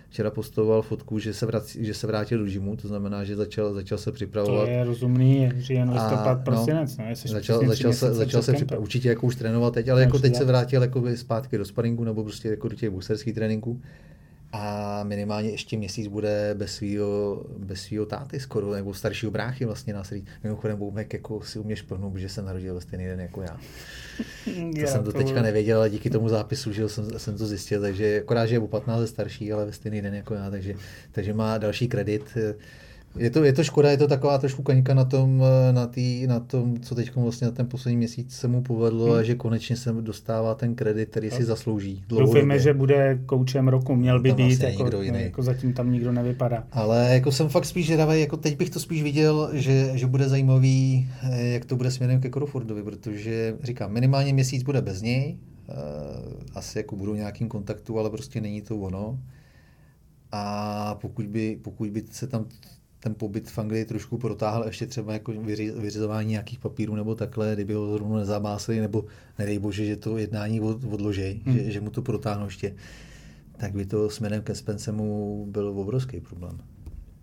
C: včera postoval fotku, že se, vrací, že se vrátil do žimu, to znamená, že začal, začal se připravovat.
B: To je rozumný, říjen, listopad, prosinec. No, no
C: začal, začal, se, začal se připravovat, určitě jako už trénovat teď, ale jako teď se vrátil jako zpátky do sparingu nebo prostě jako do těch boxerských tréninků a minimálně ještě měsíc bude bez svého bez svýho táty skoro, nebo staršího bráchy vlastně nás říct. Mimochodem Boumek jako si uměš plnout, že se narodil ve stejný den jako já. To já jsem to, to teďka nevěděl, ale díky tomu zápisu že jsem, jsem to zjistil, takže akorát, že je o 15 starší, ale ve stejný den jako já, takže, takže má další kredit. Je to, je to škoda, je to taková trošku kaňka na tom, na, tý, na tom, co teď vlastně na ten poslední měsíc se mu povedlo hmm. a že konečně se dostává ten kredit, který si zaslouží.
B: Doufejme, že bude koučem roku, měl by být, jako, jiný. jako zatím tam nikdo nevypadá.
C: Ale jako jsem fakt spíš žeravý, jako teď bych to spíš viděl, že, že bude zajímavý, eh, jak to bude směrem ke Crawfordovi, protože říkám, minimálně měsíc bude bez něj, eh, asi jako budou nějakým kontaktu, ale prostě není to ono. A pokud by, pokud by se tam ten pobyt v Anglii trošku protáhl ještě třeba jako vyřizování nějakých papírů nebo takhle, kdyby ho zrovna nezabásili, nebo nedej bože, že to jednání odloží, hmm. že, že, mu to protáhnou ještě, tak by to směrem ke Spencemu byl obrovský problém.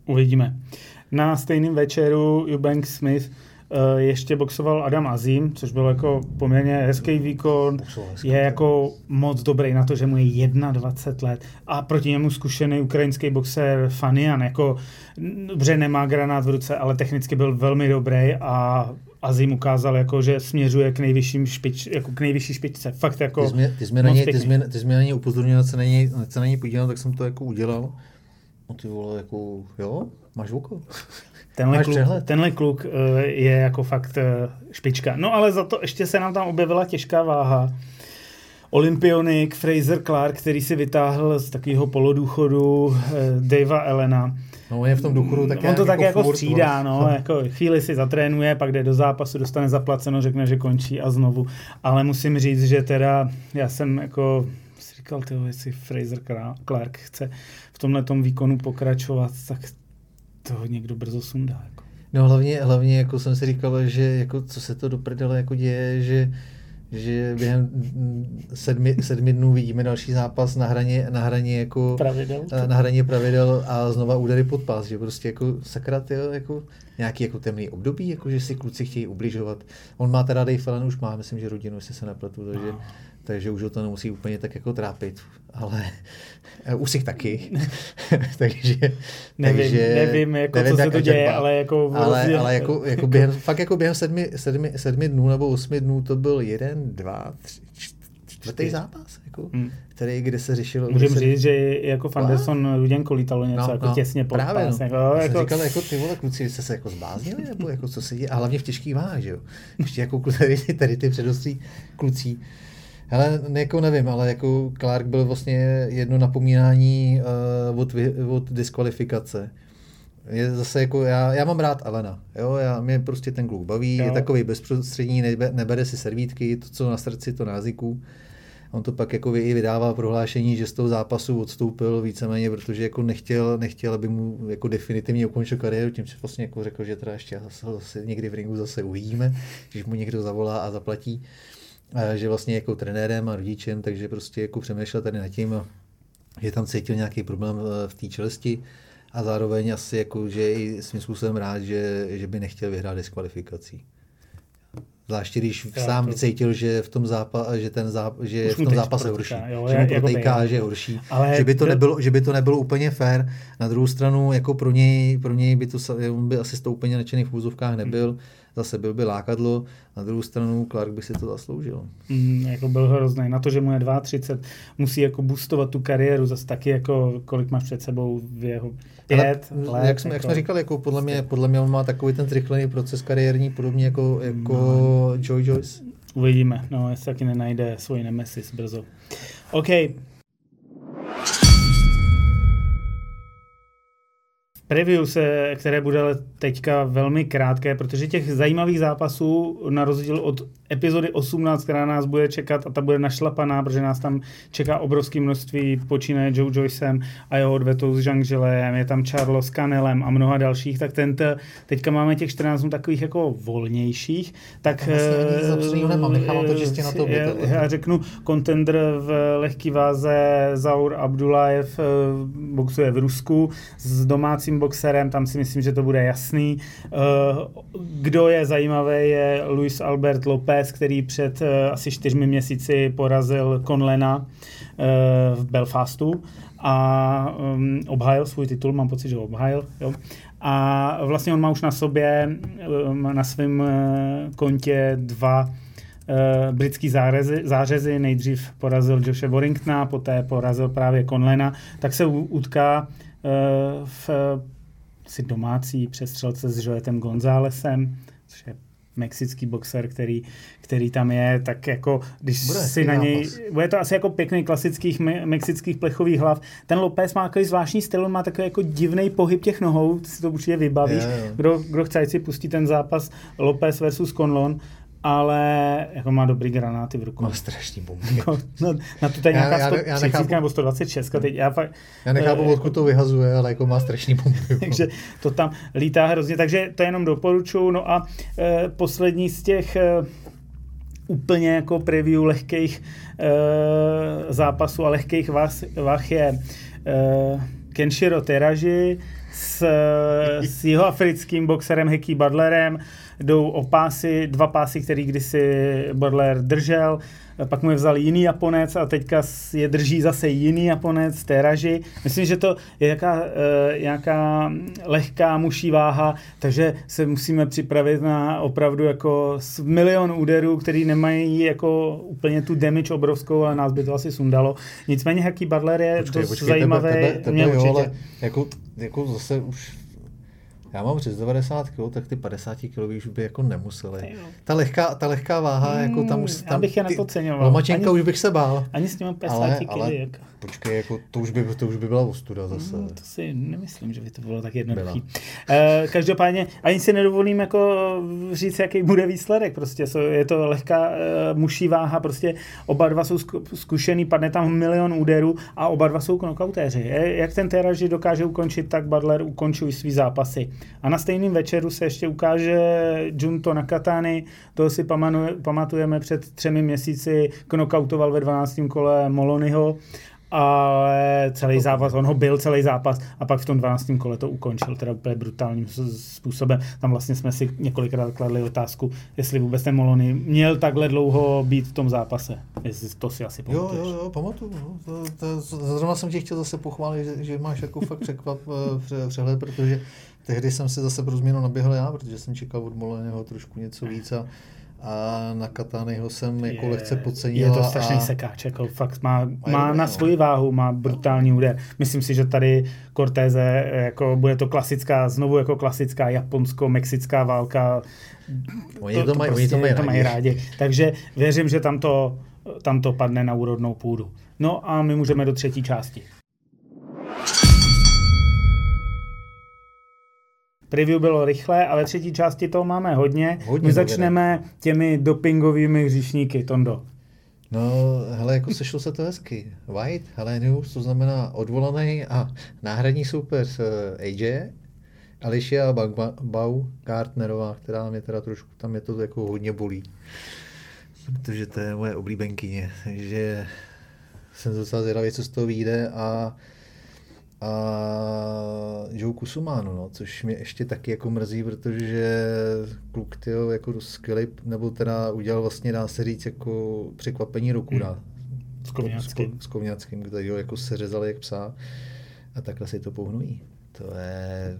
B: Uvidíme. Na stejném večeru Eubank Smith ještě boxoval Adam Azim, což byl jako poměrně hezký výkon. Je jako moc dobrý na to, že mu je 21 let. A proti němu zkušený ukrajinský boxer Fanian. Jako, dobře nemá granát v ruce, ale technicky byl velmi dobrý a Azim ukázal, jako, že směřuje k nejvyšším špič, jako k nejvyšší špičce. Fakt jako
C: ty jsi mě, ty jsi mě, na, něj, ty jsi mě, ty jsi mě na něj upozornil, co na něj, co na něj podíval, tak jsem to jako udělal. No ty vole, jako, jo, máš oko.
B: Tenhle kluk, tenhle kluk je jako fakt uh, špička. No ale za to ještě se nám tam objevila těžká váha. Olympionik Fraser Clark, který si vytáhl z takového polodůchodu uh, Davea Elena.
C: No on je v tom důchodu tak
B: On to tak jako, jako střídá, no, jako chvíli si zatrénuje, pak jde do zápasu, dostane zaplaceno, řekne, že končí a znovu. Ale musím říct, že teda já jsem jako si říkal, tyho, jestli Fraser Clark chce v tomhle výkonu pokračovat, tak to někdo brzo sundá. Jako.
C: No hlavně, hlavně jako jsem si říkal, že jako, co se to do prdele jako děje, že že během sedmi, sedmi dnů vidíme další zápas na hraně, na hraně jako
B: pravidel.
C: Na hraně pravidel a znova údery pod pás, že prostě jako sakra, tyjo, jako nějaký jako temný období, jako že si kluci chtějí ubližovat. On má teda Dave Allen už má, myslím, že rodinu, jestli se nepletu, takže, no. takže už ho to nemusí úplně tak jako trápit, ale uh, Usik taky. takže,
B: nevím, takže, nevím, jako nevím, co se to děje, ale jako...
C: Ale, ale jako, jako během, fakt jako během sedmi, sedmi, sedmi dnů nebo osmi dnů to byl jeden, dva, tři, čtvrtý zápas, jako, hmm. který, kde se řešilo...
B: Můžeme se... říct, že jako Fanderson Luděnko lítalo něco no, jako no, těsně pod právě, pás. No. Jako,
C: Já jako... říkal, jako ty vole kluci, jste se jako zbláznili, nebo jako co se děje, a hlavně v těžkých váhách, že jo. Ještě jako tady, tady ty předostří kluci. Ale jako nevím, ale jako Clark byl vlastně jedno napomínání uh, od, od diskvalifikace. je zase jako, já, já mám rád Alena, jo, já, mě prostě ten kluk baví, jo. je takový bezprostřední, nebe, nebere si servítky, to, co na srdci, to na jazyku. On to pak jako i vydává prohlášení, že z toho zápasu odstoupil víceméně, protože jako nechtěl, nechtěl, aby mu jako definitivně ukončil kariéru, tím si vlastně jako řekl, že teda ještě zase, zase někdy v ringu zase uvidíme, když mu někdo zavolá a zaplatí, že vlastně jako trenérem a rodičem, takže prostě jako přemýšlel tady nad tím, že tam cítil nějaký problém v té čelesti a zároveň asi jako, že i svým způsobem rád, že, že by nechtěl vyhrát diskvalifikací. Zvláště když já, sám to... cítil, že v tom zápa, že ten záp, že je v tom zápase horší. Jo, že mu protejká, že je horší. Ale že, by to nebylo, že by to nebylo úplně fair. Na druhou stranu, jako pro něj, pro něj by to, on by asi z toho úplně nadšený v úzovkách nebyl. Hmm zase byl by lákadlo, na druhou stranu Clark by si to zasloužil.
B: Mm, jako byl hrozný. Na to, že mu je 32, musí jako boostovat tu kariéru zase taky, jako kolik máš před sebou v jeho pět
C: Ale, let. Jak jsme, jako, jak jsme říkali, jako podle, mě, podle mě on má takový ten zrychlený proces kariérní, podobně jako, jako no. Joy Joyce.
B: Uvidíme, no, jestli taky nenajde svůj nemesis brzo. OK, preview, se, které bude teďka velmi krátké, protože těch zajímavých zápasů, na rozdíl od epizody 18, která nás bude čekat a ta bude našlapaná, protože nás tam čeká obrovské množství, počínaje Joe Joycem a jeho odvetou s Žangželem, je tam Charles Canelem a mnoha dalších, tak tento, teďka máme těch 14 dnů takových jako volnějších, tak
C: vlastně nemám, nechám to čistě na to
B: já, já řeknu, contender v lehký váze Zaur Abdullajev eh, boxuje v Rusku s domácím boxerem, tam si myslím, že to bude jasný. Eh, kdo je zajímavý, je Luis Albert López, který před eh, asi čtyřmi měsíci porazil Conlena eh, v Belfastu a um, obhájil svůj titul, mám pocit, že ho obhájil. Jo. A vlastně on má už na sobě, um, na svém kontě dva uh, britský zářezy, zářezy. Nejdřív porazil Joshe Warringtona, poté porazil právě Conlena. Tak se utká uh, v si domácí přestřelce s Joetem Gonzálesem, což je mexický boxer, který, který tam je, tak jako když bude si na něj, zápas. bude to asi jako pěkný klasických me, mexických plechových hlav. Ten López má takový zvláštní styl, on má takový jako divný pohyb těch nohou, si to určitě vybavíš. Je, je. Kdo, kdo chce, si pustí ten zápas López versus Conlon, ale jako má dobrý granáty v rukou.
C: Má strašný bomby.
B: No, no, na to tady nějaká 130 nebo 126. Teď já, fakt,
C: já nechápu, uh, odkud to vyhazuje, ale jako má strašný bomby.
B: takže to tam lítá hrozně. Takže to jenom doporučuji. No a uh, poslední z těch uh, úplně jako preview lehkých uh, zápasů a lehkých vach je uh, Kenshiro Teraji s, s jeho africkým boxerem Heky Butlerem jdou o pásy, dva pásy, který kdysi Butler držel, pak mu je vzal jiný Japonec a teďka je drží zase jiný Japonec, Teraži. Myslím, že to je jaká, e, nějaká lehká muší váha, takže se musíme připravit na opravdu jako milion úderů, který nemají jako úplně tu damage obrovskou, ale nás by to asi sundalo. Nicméně Hacky Butler je počkej, dost počkej, zajímavý. Tebe, tebe, tebe,
C: jo, ale jako, jako zase už já mám přes 90 kg, tak ty 50 kg už by jako nemuseli. Ta lehká, ta lehká váha, hmm, jako tam už... Tam,
B: já bych je nepodceňoval.
C: Lomačenka už bych se bál.
B: Ani s těmi 50 kg. Ale, jak...
C: počkej, jako, to, už by, to už by byla ostuda zase. Hmm,
B: to si nemyslím, že by to bylo tak jednoduché. Uh, každopádně ani si nedovolím jako říct, jaký bude výsledek. Prostě je to lehká uh, muší váha, prostě oba dva jsou zkušený, padne tam milion úderů a oba dva jsou knockoutéři. Jak ten Teraži dokáže ukončit, tak Butler ukončují svý zápasy. A na stejným večeru se ještě ukáže Junto Nakatani, toho si pamatujeme před třemi měsíci, knokautoval ve 12. kole Molonyho ale celý zápas, on ho byl celý zápas a pak v tom 12. kole to ukončil teda úplně brutálním způsobem. Tam vlastně jsme si několikrát kladli otázku, jestli vůbec ten Molony měl takhle dlouho být v tom zápase. Jestli to si asi
C: pamatuješ. Jo, jo, jo, pamatuju. No. To, to, zrovna jsem tě chtěl zase pochválit, že, že máš jako fakt překvap, eh, přehled, protože tehdy jsem si zase pro změnu naběhl já, protože jsem čekal od Molonyho trošku něco víc a a na Katányho jsem jako je, lehce podcenil.
B: Je to strašný a... sekáč, jako fakt má, má na svoji váhu, má brutální úder. Myslím si, že tady Cortéze, jako bude to klasická, znovu jako klasická japonsko-mexická válka.
C: Oni to, to, mají, prostě, oni to
B: mají, to mají rádi. Takže věřím, že tam to, tam to padne na úrodnou půdu. No a my můžeme do třetí části. Preview bylo rychlé, ale třetí části toho máme hodně.
C: Hodně
B: My začneme těmi dopingovými hříšníky, Tondo.
C: No, hele, jako sešlo se to hezky. White, Helenius, to znamená odvolaný a náhradní super s eh, AJ, Alicia Bau Gartnerová, která mě teda trošku, tam je to jako hodně bolí. Protože to je moje oblíbenkyně, takže jsem docela zvědavý, co z toho vyjde a a Joe Kusumano, no, což mě ještě taky jako mrzí, protože kluk tyjo, jako skvělý, nebo teda udělal vlastně, dá se říct, jako překvapení roku, dá.
B: S Kovňackým.
C: S Kovňackým, který ho jako seřezali jak psa a takhle si to pohnují. To je,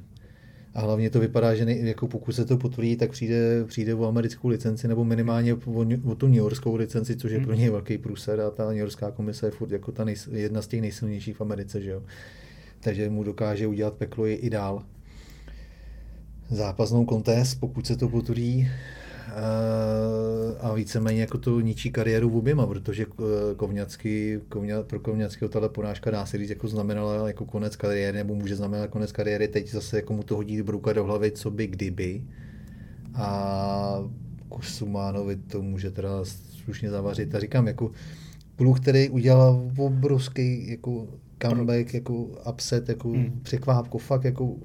C: a hlavně to vypadá, že nej, jako pokud se to potvrdí, tak přijde, přijde o americkou licenci nebo minimálně o, o tu New Yorkskou licenci, což je pro něj velký průser a ta New Yorkská komise je furt jako ta nej, jedna z těch nejsilnějších v Americe, že jo takže mu dokáže udělat peklo i, dál. Zápasnou kontest, pokud se to potvrdí, eh, a víceméně jako to ničí kariéru v oběma, protože eh, Kovňacký, Kovňa, pro Kovňackého tahle porážka dá se říct jako znamenala jako konec kariéry, nebo může znamenat konec kariéry, teď zase jako mu to hodí brouka do hlavy, co by kdyby. A Kusumánovi to může teda slušně zavařit. A říkám, jako kluk, který udělal obrovský jako comeback, jako upset, jako hmm. překvápku, fakt jako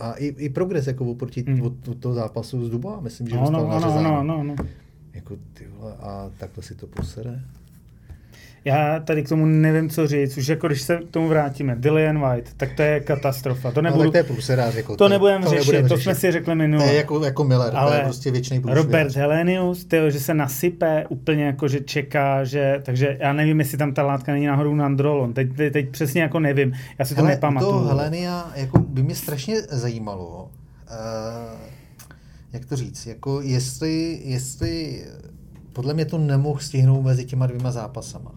C: a i, i progres jako oproti hmm. od, od toho zápasu z Duba, myslím, že
B: no,
C: dostal
B: no, no, no, no, no.
C: Jako ty vole, a takhle si to posere.
B: Já tady k tomu nevím, co říct. Už jako když se k tomu vrátíme. Dillian White, tak to je katastrofa. To nebudu,
C: no, to je průserář. Jako,
B: to, to nebudeme řešit, nebudem to jsme si řekli minule.
C: To je jako, jako Miller,
B: Ale
C: to je prostě věčný
B: průserář. Robert Helenius, tyjo, že se nasype úplně jako, že čeká, že, takže já nevím, jestli tam ta látka není náhodou nandrolon. Teď, teď, teď přesně jako nevím. Já si to
C: Hele,
B: nepamatuju.
C: To Helenia, jako by mě strašně zajímalo, uh, jak to říct, jako jestli, jestli podle mě to nemohl stihnout mezi těma dvěma zápasama.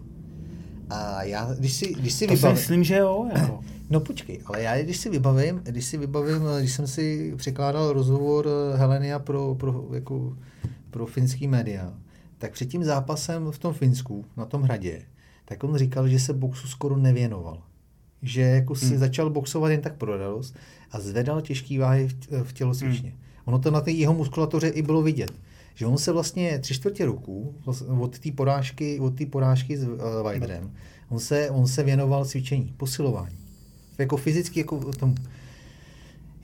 C: A já, když si, když si
B: to vybavím... si myslím, že jo. Jako.
C: No počkej, ale já když si vybavím, když si vybavím, když jsem si překládal rozhovor Helenia pro, pro, jako, pro finský média, tak před tím zápasem v tom Finsku, na tom hradě, tak on říkal, že se boxu skoro nevěnoval. Že jako si hmm. začal boxovat jen tak pro radost a zvedal těžký váhy v, v tělocvičně. Hmm. Ono to na té jeho muskulatuře i bylo vidět že on se vlastně tři čtvrtě roku od té porážky, od té porážky s uh, Weiderem, on se, on se věnoval cvičení, posilování. Jako fyzicky, jako tomu.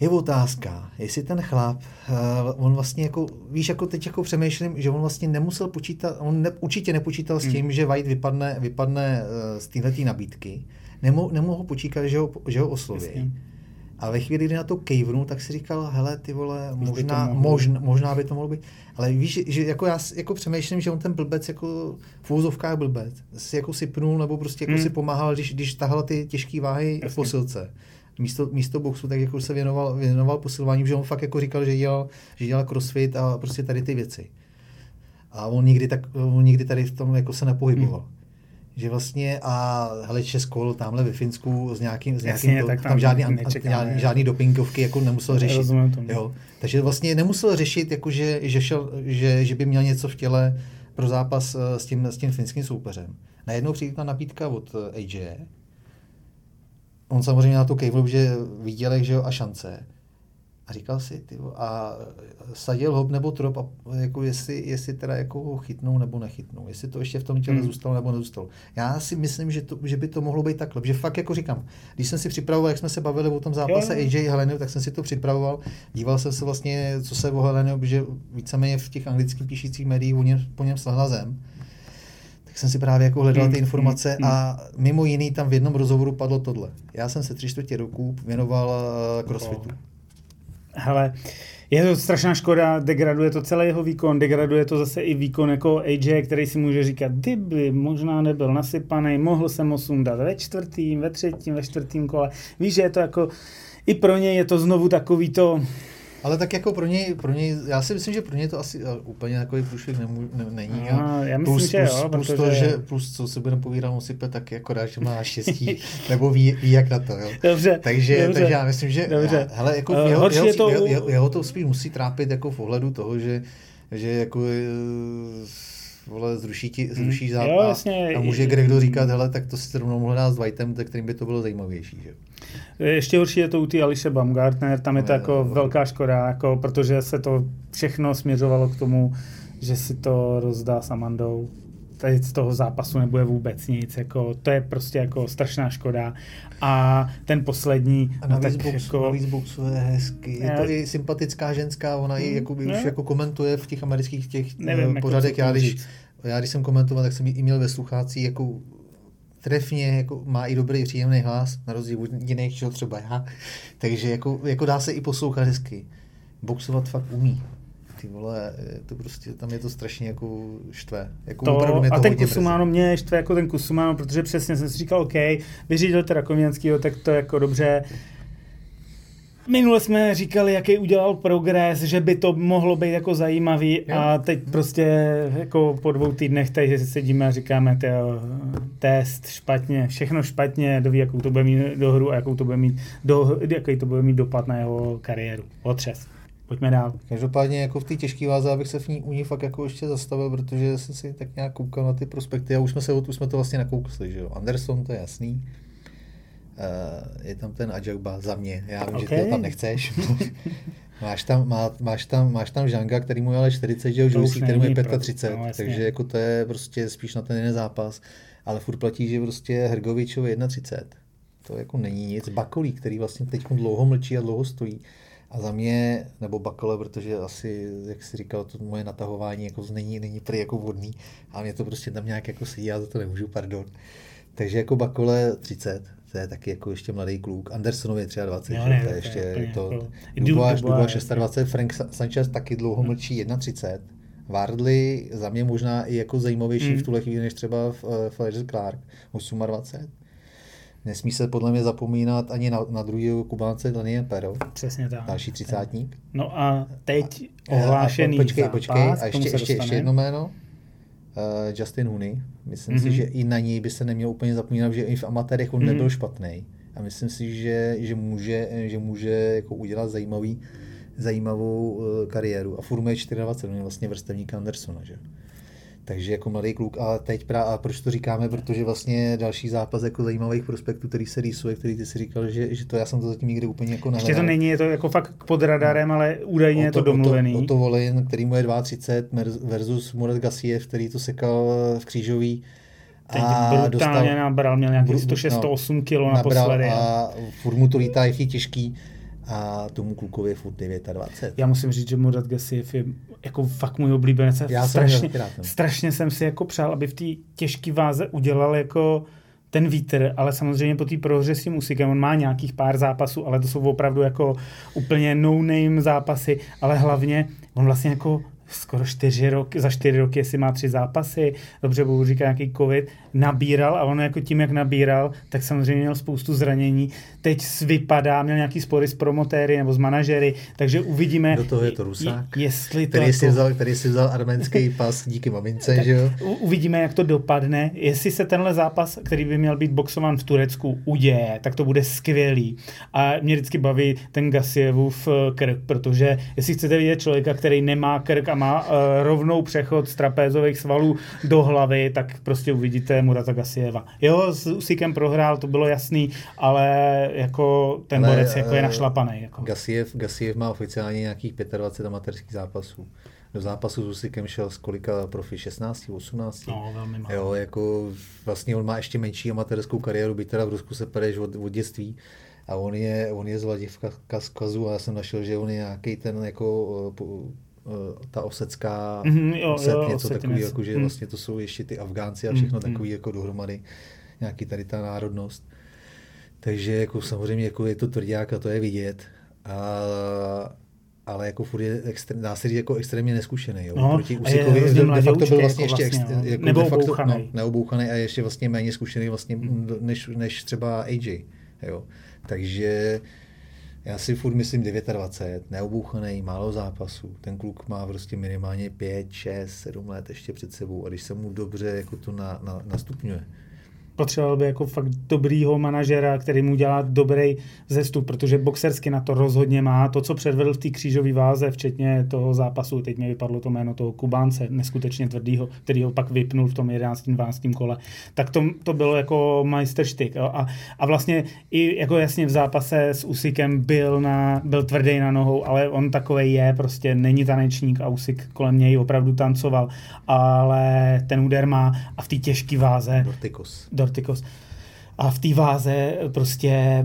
C: Je otázka, jestli ten chlap, uh, on vlastně jako, víš, jako teď jako přemýšlím, že on vlastně nemusel počítat, on ne, určitě nepočítal s tím, hmm. že White vypadne, vypadne uh, z téhleté nabídky, Nemo, nemohl počítat, že ho, že ho osloví. Jasně. A ve chvíli, kdy na to kejvnu, tak si říkal, hele, ty vole, možná, by možná, možná by to mohlo být. Ale víš, že jako já jako přemýšlím, že on ten blbec jako v úzovkách blbec si jako sypnul nebo prostě jako hmm. si pomáhal, když, když tahal ty těžké váhy Jasně. v posilce. Místo, místo boxu, tak jako se věnoval, věnoval posilování, že on fakt jako říkal, že dělal, že dělal crossfit a prostě tady ty věci. A on nikdy, tak, on nikdy tady v tom jako se nepohyboval. Hmm že vlastně a hele Česko tamhle ve Finsku s nějakým, s nějakým
B: Jasně, to, tak tam, tam
C: žádný, žádný, žádný dopingovky jako nemusel řešit.
B: Tomu.
C: Jo. Takže vlastně nemusel řešit, jako že, že, šel, že, že by měl něco v těle pro zápas eh, s tím, s tím finským soupeřem. Najednou přijde ta nabídka od eh, AJ. On samozřejmě na to kejvl, že viděl, že jo, a šance. A říkal si, ty, a sadil hop nebo trop, a jako jestli, jestli teda jako ho chytnou nebo nechytnou, jestli to ještě v tom těle hmm. zůstalo nebo nezůstalo. Já si myslím, že, to, že by to mohlo být takhle, že fakt jako říkám, když jsem si připravoval, jak jsme se bavili o tom zápase AJ Heleny, tak jsem si to připravoval, díval jsem se vlastně, co se o Heleny, že víceméně v těch anglických píšících médiích o něm, po něm slehla zem. Tak jsem si právě jako hledal ty hmm, informace hmm, a mimo jiný tam v jednom rozhovoru padlo tohle. Já jsem se tři čtvrtě roku věnoval uh, crossfitu.
B: Hele, je to strašná škoda, degraduje to celý jeho výkon, degraduje to zase i výkon jako AJ, který si může říkat, kdyby možná nebyl nasypaný, mohl jsem ho sundat ve čtvrtým, ve třetím, ve čtvrtým kole. Víš, že je to jako, i pro něj je to znovu takový to,
C: ale tak jako pro něj, pro něj, já si myslím, že pro něj to asi uh, úplně takový průšvih nemů, ne, není.
B: A, já myslím,
C: plus,
B: že
C: plus,
B: jo,
C: plus, to, že, plus co si budeme povídat, on sype tak jako rád, že má štěstí, nebo ví, ví, jak na to. Jo.
B: Dobře,
C: takže,
B: dobře,
C: takže já myslím, že
B: dobře.
C: Já, hele, jako uh, jeho, jeho, to... jeho, jeho, jeho, to spíš musí trápit jako v ohledu toho, že, že jako uh, vole, zruší, ti, zruší
B: Mm.
C: zápas.
B: Jo, jasně.
C: A může Gregdo říkat, hele, tak to si rovnou mohl dát s Whiteem, tak kterým by to bylo zajímavější. Že?
B: Ještě horší je to u té Ališe Baumgartner, tam je to jako velká škoda, jako, protože se to všechno směřovalo k tomu, že si to rozdá s Amandou. Tady z toho zápasu nebude vůbec nic, jako, to je prostě jako strašná škoda. A ten poslední,
C: A
B: no
C: navíc,
B: tak
C: box,
B: jako,
C: navíc boxuje hezky. Je to i sympatická ženská, ona i
B: Mm,
C: jako, už
B: no.
C: jako komentuje v těch amerických těch
B: Nevím,
C: Nevím,
B: jako
C: pořadech.
B: co k
C: Já když, já když jsem komentoval, tak jsem ji i měl ve sluchácích jako trefně, jako má i dobrý příjemný hlas, na rozdíl od jiných, třeba já. Takže jako, jako dá se i poslouchat hezky. Boxovat fakt umí. Ty vole, to prostě, tam je to strašně jako štve. Jako opravdu
B: to,
C: mě to
B: a ten
C: hodně
B: Kusumano mě štve jako ten Kusumano, protože přesně jsem si říkal, OK, vyřídil teda Koměnskýho, tak to jako dobře. Minule jsme říkali, jaký udělal progres, že by to mohlo být jako zajímavý
C: Jo.
B: a teď prostě jako po dvou týdnech tady sedíme a říkáme, tyjo, test špatně, všechno špatně, doví, jakou to bude mít do hru a jakou to bude mít do, jaký to bude mít dopad na jeho kariéru. Otřes. Pojďme dál.
C: Každopádně jako v té těžké váze, abych se v ní, u ní fakt jako ještě zastavil, protože jsem si tak nějak koukal na ty prospekty a už jsme, se, už jsme to vlastně nakoukli, že jo. Anderson, to je jasný. Uh, je tam ten Ajagba za mě, já vím, okay. že ty ho tam nechceš. máš, tam, má, máš, tam, máš tam Žanga, který mu je ale 40, že jo, který mu je
B: není pro-
C: 35,
B: no, jasně.
C: takže jako to je prostě spíš na ten jeden zápas. Ale furt platí, že prostě Hrgovičovi 31. To jako není nic. Bakolí, který vlastně teď dlouho mlčí a dlouho stojí. A za mě, nebo Bakole, protože asi, jak jsi říkal, to moje natahování jako není, není prý jako vodný, a mě to prostě tam nějak jako sedí, já za to nemůžu, pardon. Takže jako Bakole 30, to je taky jako ještě mladý kluk. Andersonovi je 23,
B: Jo,
C: že?
B: ne,
C: to je
B: je
C: ještě
B: úplně
C: to,
B: jako-
C: Dubois,
B: Dubois,
C: Dubois
B: jasně.
C: 26, Frank Sa- Sanchez taky dlouho mlčí 31. Wardley za mě možná i jako zajímavější
B: Mm.
C: v tuhle chvíli než třeba v, uh, Fletcher Clark 28. Nesmí se podle mě zapomínat ani na, na druhého Kubánce Daniel Pero,
B: Přesně tak.
C: další třicátník.
B: No a teď
C: A-
B: ohlášený
C: a, počkej,
B: zápas,
C: počkej, a ještě, ještě, ještě jedno jméno. Uh, Justin Hooney. Myslím mm-hmm. si,
B: Mhm.
C: že i na něj by se neměl úplně zapomínat, že i v amatérech on
B: Mhm.
C: nebyl špatný. A myslím si, že, že může, že může jako udělat zajímavý, zajímavou uh, kariéru. A furt je 24, on je vlastně vrstevník Andersona. Že? Takže jako mladý kluk. A teď pra, a proč to říkáme? Protože vlastně další zápas jako zajímavých prospektů, který se rýsuje, který ty si říkal, že, že to já jsem to zatím nikdy úplně jako
B: Ještě to
C: nehledal.
B: není, je to jako fakt pod radarem, ale údajně je to domluvený.
C: Oto, Oto Volin, který mu je 32 mer- versus Murat Gassiev, který to sekal v křížový.
B: Teď brutálně nabral, měl nějakých
C: bru-
B: 106-108 kg
C: nabral
B: naposledy.
C: A furt mu to lítá, jak je těžký. A tomu klukovi je furt 29.
B: Já musím říct, že Murat Gassiev je jako fakt můj oblíbenec.
C: Já jsem
B: strašně,
C: no.
B: strašně jsem si jako přál, aby v té těžké váze udělal jako ten vítr, ale samozřejmě po té prohře s tím Usykem, on má nějakých pár zápasů, ale to jsou opravdu jako úplně no-name zápasy, ale hlavně on vlastně jako skoro čtyři roky, za čtyři roky, jestli má tři zápasy, dobře budu říkat nějaký covid, nabíral a on jako tím, jak nabíral, tak samozřejmě měl spoustu zranění. Teď vypadá, měl nějaký spory s promotéry nebo s manažery, takže uvidíme,
C: Do toho je to Rusák,
B: je- jestli to
C: Který si,
B: jako-
C: vzal, který si vzal arménský pas díky mamince, že jo?
B: Uvidíme, jak to dopadne. Jestli se tenhle zápas, který by měl být boxován v Turecku, uděje, tak to bude skvělý. A mě vždycky baví ten Gasievův eh, krk, protože jestli chcete vidět člověka, který nemá krk a má uh, rovnou přechod z trapézových svalů do hlavy, tak prostě uvidíte Murata Gasieva. Jo, s Usykem prohrál, to bylo jasný, ale jako ten
C: Ale,
B: borec jako je
C: eh,
B: našlapaný. Jako.
C: Gassiev, Gassiev má oficiálně nějakých 25 amatérských zápasů. Do zápasu s Usykem šel z kolika profi? 16, 18?
B: No, velmi málo.
C: Jo, jako vlastně on má ještě menší amatérskou kariéru, byť teda v Rusku se pereš od, od dětství. A on je, on je z Vladivkazu a já jsem našel, že on je nějaký ten jako eh, eh, ta osecká
B: Mhm, jo,
C: oset,
B: jo,
C: něco takový, jako, že
B: Mhm.
C: vlastně to jsou ještě ty Afgánci a všechno
B: Mhm.
C: takový jako dohromady. Nějaký tady ta národnost. Takže jako samozřejmě jako je to tvrdák a to je vidět. A, ale jako furt je extré, dá se říct jako extrémně neskušený. Jo.
B: No,
C: Proti
B: je
C: Usikovi
B: hrozně
C: de, facto byl vlastně
B: jako
C: ještě
B: vlastně,
C: ex,
B: no.
C: jako
B: Nebo
C: de facto. No, neobouchaný a ještě vlastně méně zkušený vlastně
B: Hmm.
C: než, než třeba AJ. Jo. Takže já si furt myslím 29, neobouchaný, málo zápasů. Ten kluk má prostě minimálně 5, 6, 7 let ještě před sebou a když se mu dobře jako to na, na, nastupňuje,
B: potřeboval by jako fakt dobrýho manažera, který mu dělá dobrý zestup, protože boxersky na to rozhodně má. To, co předvedl v té křížové váze, včetně toho zápasu, teď mi vypadlo to jméno toho Kubánce, neskutečně tvrdýho, který ho pak vypnul v tom 11. 12. kole, tak to, to bylo jako majsterštyk. A, a vlastně i jako jasně v zápase s Usikem byl, na, byl tvrdý na nohou, ale on takový je, prostě není tanečník a Usik kolem něj opravdu tancoval, ale ten úder má a v té těžké váze.
C: Dortikos.
B: Dortikos. A v té váze prostě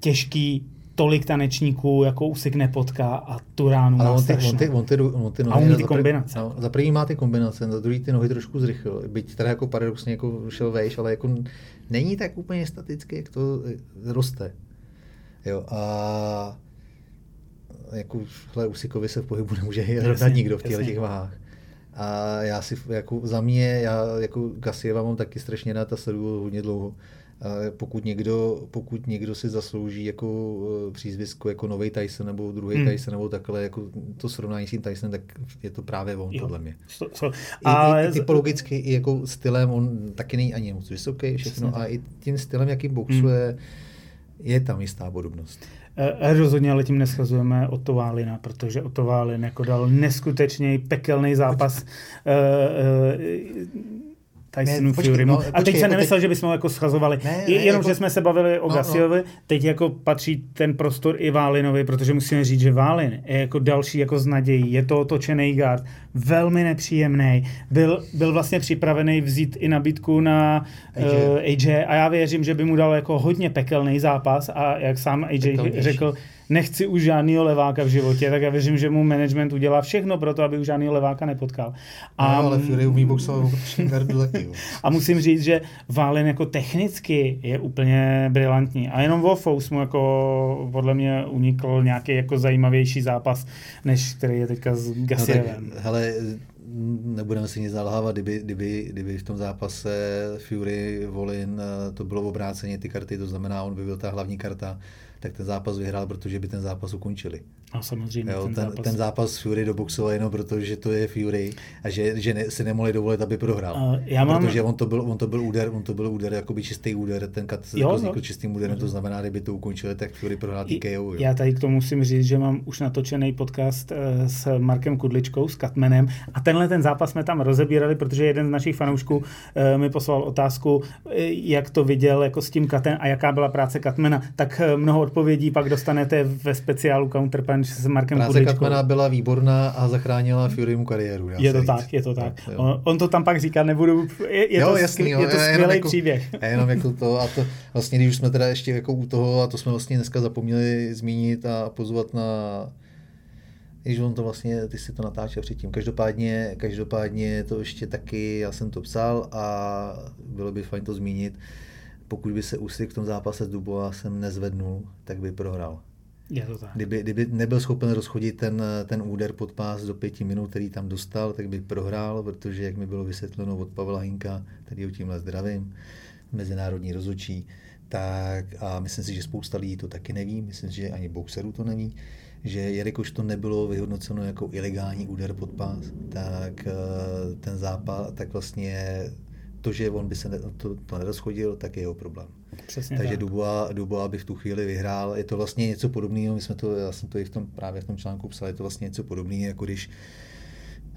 B: těžký tolik tanečníků, jako Usik nepotká a tu ránu
C: Ale
B: má
C: on ty, on ty, on ty, on ty
B: A
C: nohy,
B: umí ty kombinace.
C: No, za první má ty kombinace, za druhý ty nohy trošku zrychlil. Byť teda jako paradoxně jako šel vejš, ale jako není tak úplně staticky, jak to eh, roste. Jo, a jako hle, Usikovi se v pohybu nemůže rovnat nikdo v
B: jasně.
C: těch váhách. A já si, jako za mě, já jako Gasieva mám taky strašně rád a sleduju hodně dlouho. A pokud někdo, pokud někdo si zaslouží jako eh, přízvisko jako nový Tyson nebo druhý
B: Hmm.
C: hmm. Tyson nebo takhle, jako to srovnání s tím Tysonem, tak je to právě on,
B: Jo.
C: podle mě.
B: So, so,
C: I,
B: ale
C: i, i typologicky, i jako stylem, on taky není ani moc vysoký, všechno, a i tím stylem, jakým boxuje, je tam jistá podobnost.
B: Eh, Rozhodně ale tím neschazujeme Otto Válina, protože Otto Válin jako dal neskutečně pekelný zápas uh, Tysonu
C: Ne, počkej,
B: Fury.
C: no,
B: a teď
C: počkej,
B: jsem
C: jako
B: nemyslel,
C: teď-
B: že bychom ho jako schazovali.
C: Ne, ne,
B: Jenom,
C: jako-
B: že jsme se bavili o
C: No, no.
B: Gasiovi, teď jako patří ten prostor i Válinovi, protože musíme říct, že Válin je jako další jako z nadějí. Je to otočený guard, velmi nepříjemný. Byl, byl vlastně připravený vzít i nabídku na
C: AJ.
B: uh, AJ a já věřím, že by mu dal jako hodně pekelný zápas a jak sám AJ
C: Pekelnější.
B: řekl, nechci už žádného leváka v životě, tak já věřím, že mu management udělá všechno pro to, aby už žádného leváka nepotkal.
C: A, no, ale Fury umí boxovat v
B: a musím říct, že Válin jako technicky je úplně brilantní. A jenom Wolfous mu jako podle mě unikl nějaký jako zajímavější zápas, než který je teďka s
C: No tak, hele, nebudeme si nic nalhávat, kdyby, kdyby, kdyby v tom zápase Fury, Volin, eh, to bylo obráceně ty karty, to znamená, on by byl ta hlavní karta, tak ten zápas vyhrál, protože by ten zápas ukončili.
B: A samozřejmě
C: Jo,
B: ten,
C: ten,
B: zápas.
C: ten zápas Fury doboxoval jenom proto, že to je Fury a že, že ne, si nemohli dovolit, aby prohrál.
B: A já mám-
C: Protože on to byl, on to byl úder, on to byl úder, jakoby čistý úder, ten kat
B: Jo,
C: jako
B: jo.
C: vznikl čistým úderem, to znamená, kdyby to ukončili, tak Fury prohrál TKO. Jo.
B: Já tady k tomu musím říct, že mám už natočený podcast eh, s Markem Kudličkou, s Katmenem a tenhle ten zápas jsme tam rozebírali, protože jeden z našich fanoušků eh, mi poslal otázku, eh, jak to viděl jako s tím Katem a jaká byla práce Katmena. Tak mnoho odpovědí pak dostanete ve speciálu Counterpunch s Markem
C: Práce byla výborná a zachránila Furymu kariéru. dá
B: Je
C: se
B: to
C: říct.
B: tak, je to tak. On, on to tam pak říká, nebudu, je, je
C: jo,
B: to,
C: jasný, jo,
B: je to skvělý
C: jako,
B: příběh.
C: Já jenom jako to, a to vlastně, když už jsme teda ještě jako u toho, a to jsme vlastně dneska zapomněli zmínit a pozvat na když on to vlastně, ty si to natáčel předtím. Každopádně, každopádně to ještě taky, já jsem to psal a bylo by fajn to zmínit. Pokud by se Usyk v tom zápase s Duboisem nezvednul, tak by prohrál.
B: Je to tak.
C: Kdyby, kdyby nebyl schopen rozchodit ten, ten úder pod pás do pěti minut, který tam dostal, tak by prohrál, protože, jak mi bylo vysvětleno od Pavla Hinka, který ho tímhle zdravím, mezinárodní rozhodčí, tak a myslím si, že spousta lidí to taky neví, myslím si, že ani boxerů to neví, že jelikož to nebylo vyhodnoceno jako ilegální úder pod pás, tak eh, ten zápas, tak vlastně to, že on by se ne, to, to nerozchodil, tak je jeho problém.
B: Přesně
C: Takže
B: tak.
C: Dubois, Dubois by v tu chvíli vyhrál. Je to vlastně něco podobného, my jsme to, já jsem to i v tom, právě v tom článku psal, je to vlastně něco podobného, jako když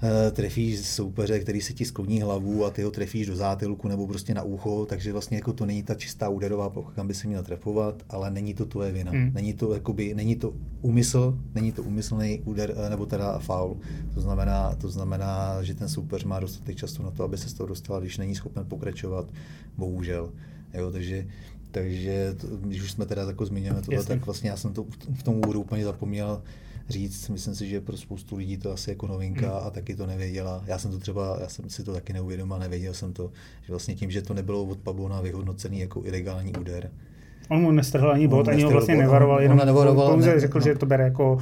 C: uh, trefíš soupeře, který se ti skloní hlavu a ty ho trefíš do zátilku nebo prostě na ucho, takže vlastně jako to není ta čistá úderová plocha, kam by se měl trefovat, ale není to tvoje vina.
B: Hmm.
C: Není to jakoby, není to úmysl, není to úmyslný úder eh, nebo teda faul. To znamená, to znamená, že ten soupeř má dostatek času na to, aby se z toho dostal, když není schopen pokračovat, bohužel. Jo, takže takže to, když už jsme teda jako zmiňujeme tohle,
B: Jasně.
C: tak vlastně já jsem to v tom úvodu úplně zapomněl říct. Myslím si, že pro spoustu lidí to asi jako novinka
B: Hmm.
C: a taky to nevěděla. Já jsem to třeba, já jsem si to taky neuvědomil, nevěděl jsem to, že vlastně tím, že to nebylo od Pabona vyhodnocený jako ilegální úder,
B: On mu nestrhl ani bod, ani ho vlastně
C: bod,
B: nevaroval, jenom
C: nevaroval,
B: pouze
C: ne,
B: řekl,
C: no.
B: že to bere jako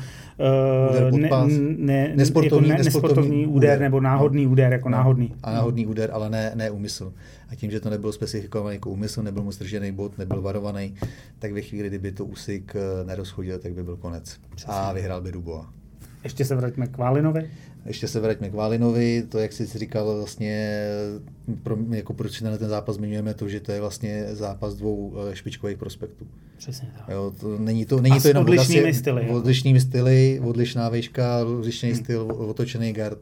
B: uh, ne,
C: pás.
B: ne,
C: Nesportovní-
B: jako ne,
C: nesportovní
B: úder,
C: úder.
B: nebo náhodný
C: No.
B: úder, jako
C: No.
B: náhodný.
C: A náhodný úder, ale ne, ne úmysl. A tím, že to nebylo specifikovaný jako úmysl, nebyl mu stržený bod, nebyl varovaný, tak ve chvíli, kdyby to Usyk eh, nerozchodil, tak by byl konec.
B: Přesně.
C: A vyhrál by Dubois.
B: Ještě se vraťme k Válinovi.
C: Ještě se vraťme k Válinovi, to, jak jsi říkal, vlastně, pro, jako proč na ten zápas zmiňujeme to, že to je vlastně zápas dvou eh, špičkových prospektů.
B: Přesně tak.
C: Jo, to není to, není
B: A
C: to
B: s
C: jenom
B: odlišnými
C: Gassi-
B: styly, jako.
C: Odlišnými styly, odlišná výška, odlišný
B: Hmm.
C: styl, otočený gard.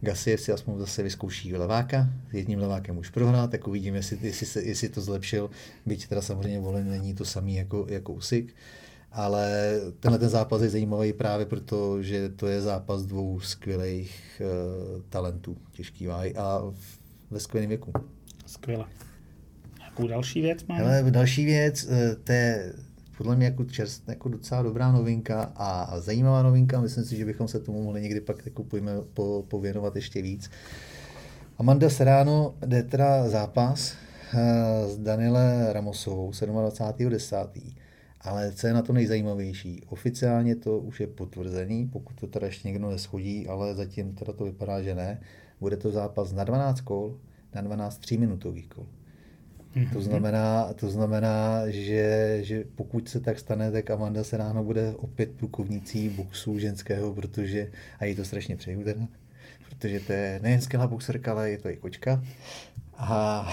C: Gasiev si aspoň zase vyzkouší leváka, s jedním levákem už prohrál, tak uvidíme, jestli, jestli, se, jestli to zlepšil, byť teda samozřejmě volen není to samý jako, jako Usyk. Ale tenhle ten zápas je zajímavý právě proto, že to je zápas dvou skvělých uh, talentů, těžký váhy a v- ve skvělém věku.
B: Skvěle. Jakou další věc máme?
C: Hele, další věc, eh, to je podle mě jako, čerst, jako docela dobrá novinka a zajímavá novinka. Myslím si, že bychom se tomu mohli někdy pak jako pojme, po, pověnovat ještě víc. Amanda Serrano jde teda zápas eh, s Daniele Ramosovou 27.10. Ale co je na to nejzajímavější, oficiálně to už je potvrzený, pokud to teda ještě někdo neschodí, ale zatím teda to vypadá, že ne. Bude to zápas na 12 kol, na 12 3-minutových kol. To znamená, to znamená že, že pokud se tak stane, tak Amanda se ráno bude opět plukovnicí boxu ženského, protože, a jí to strašně přeju teda, protože to je nejen skvělá boxerka, ale je to i kočka. A, a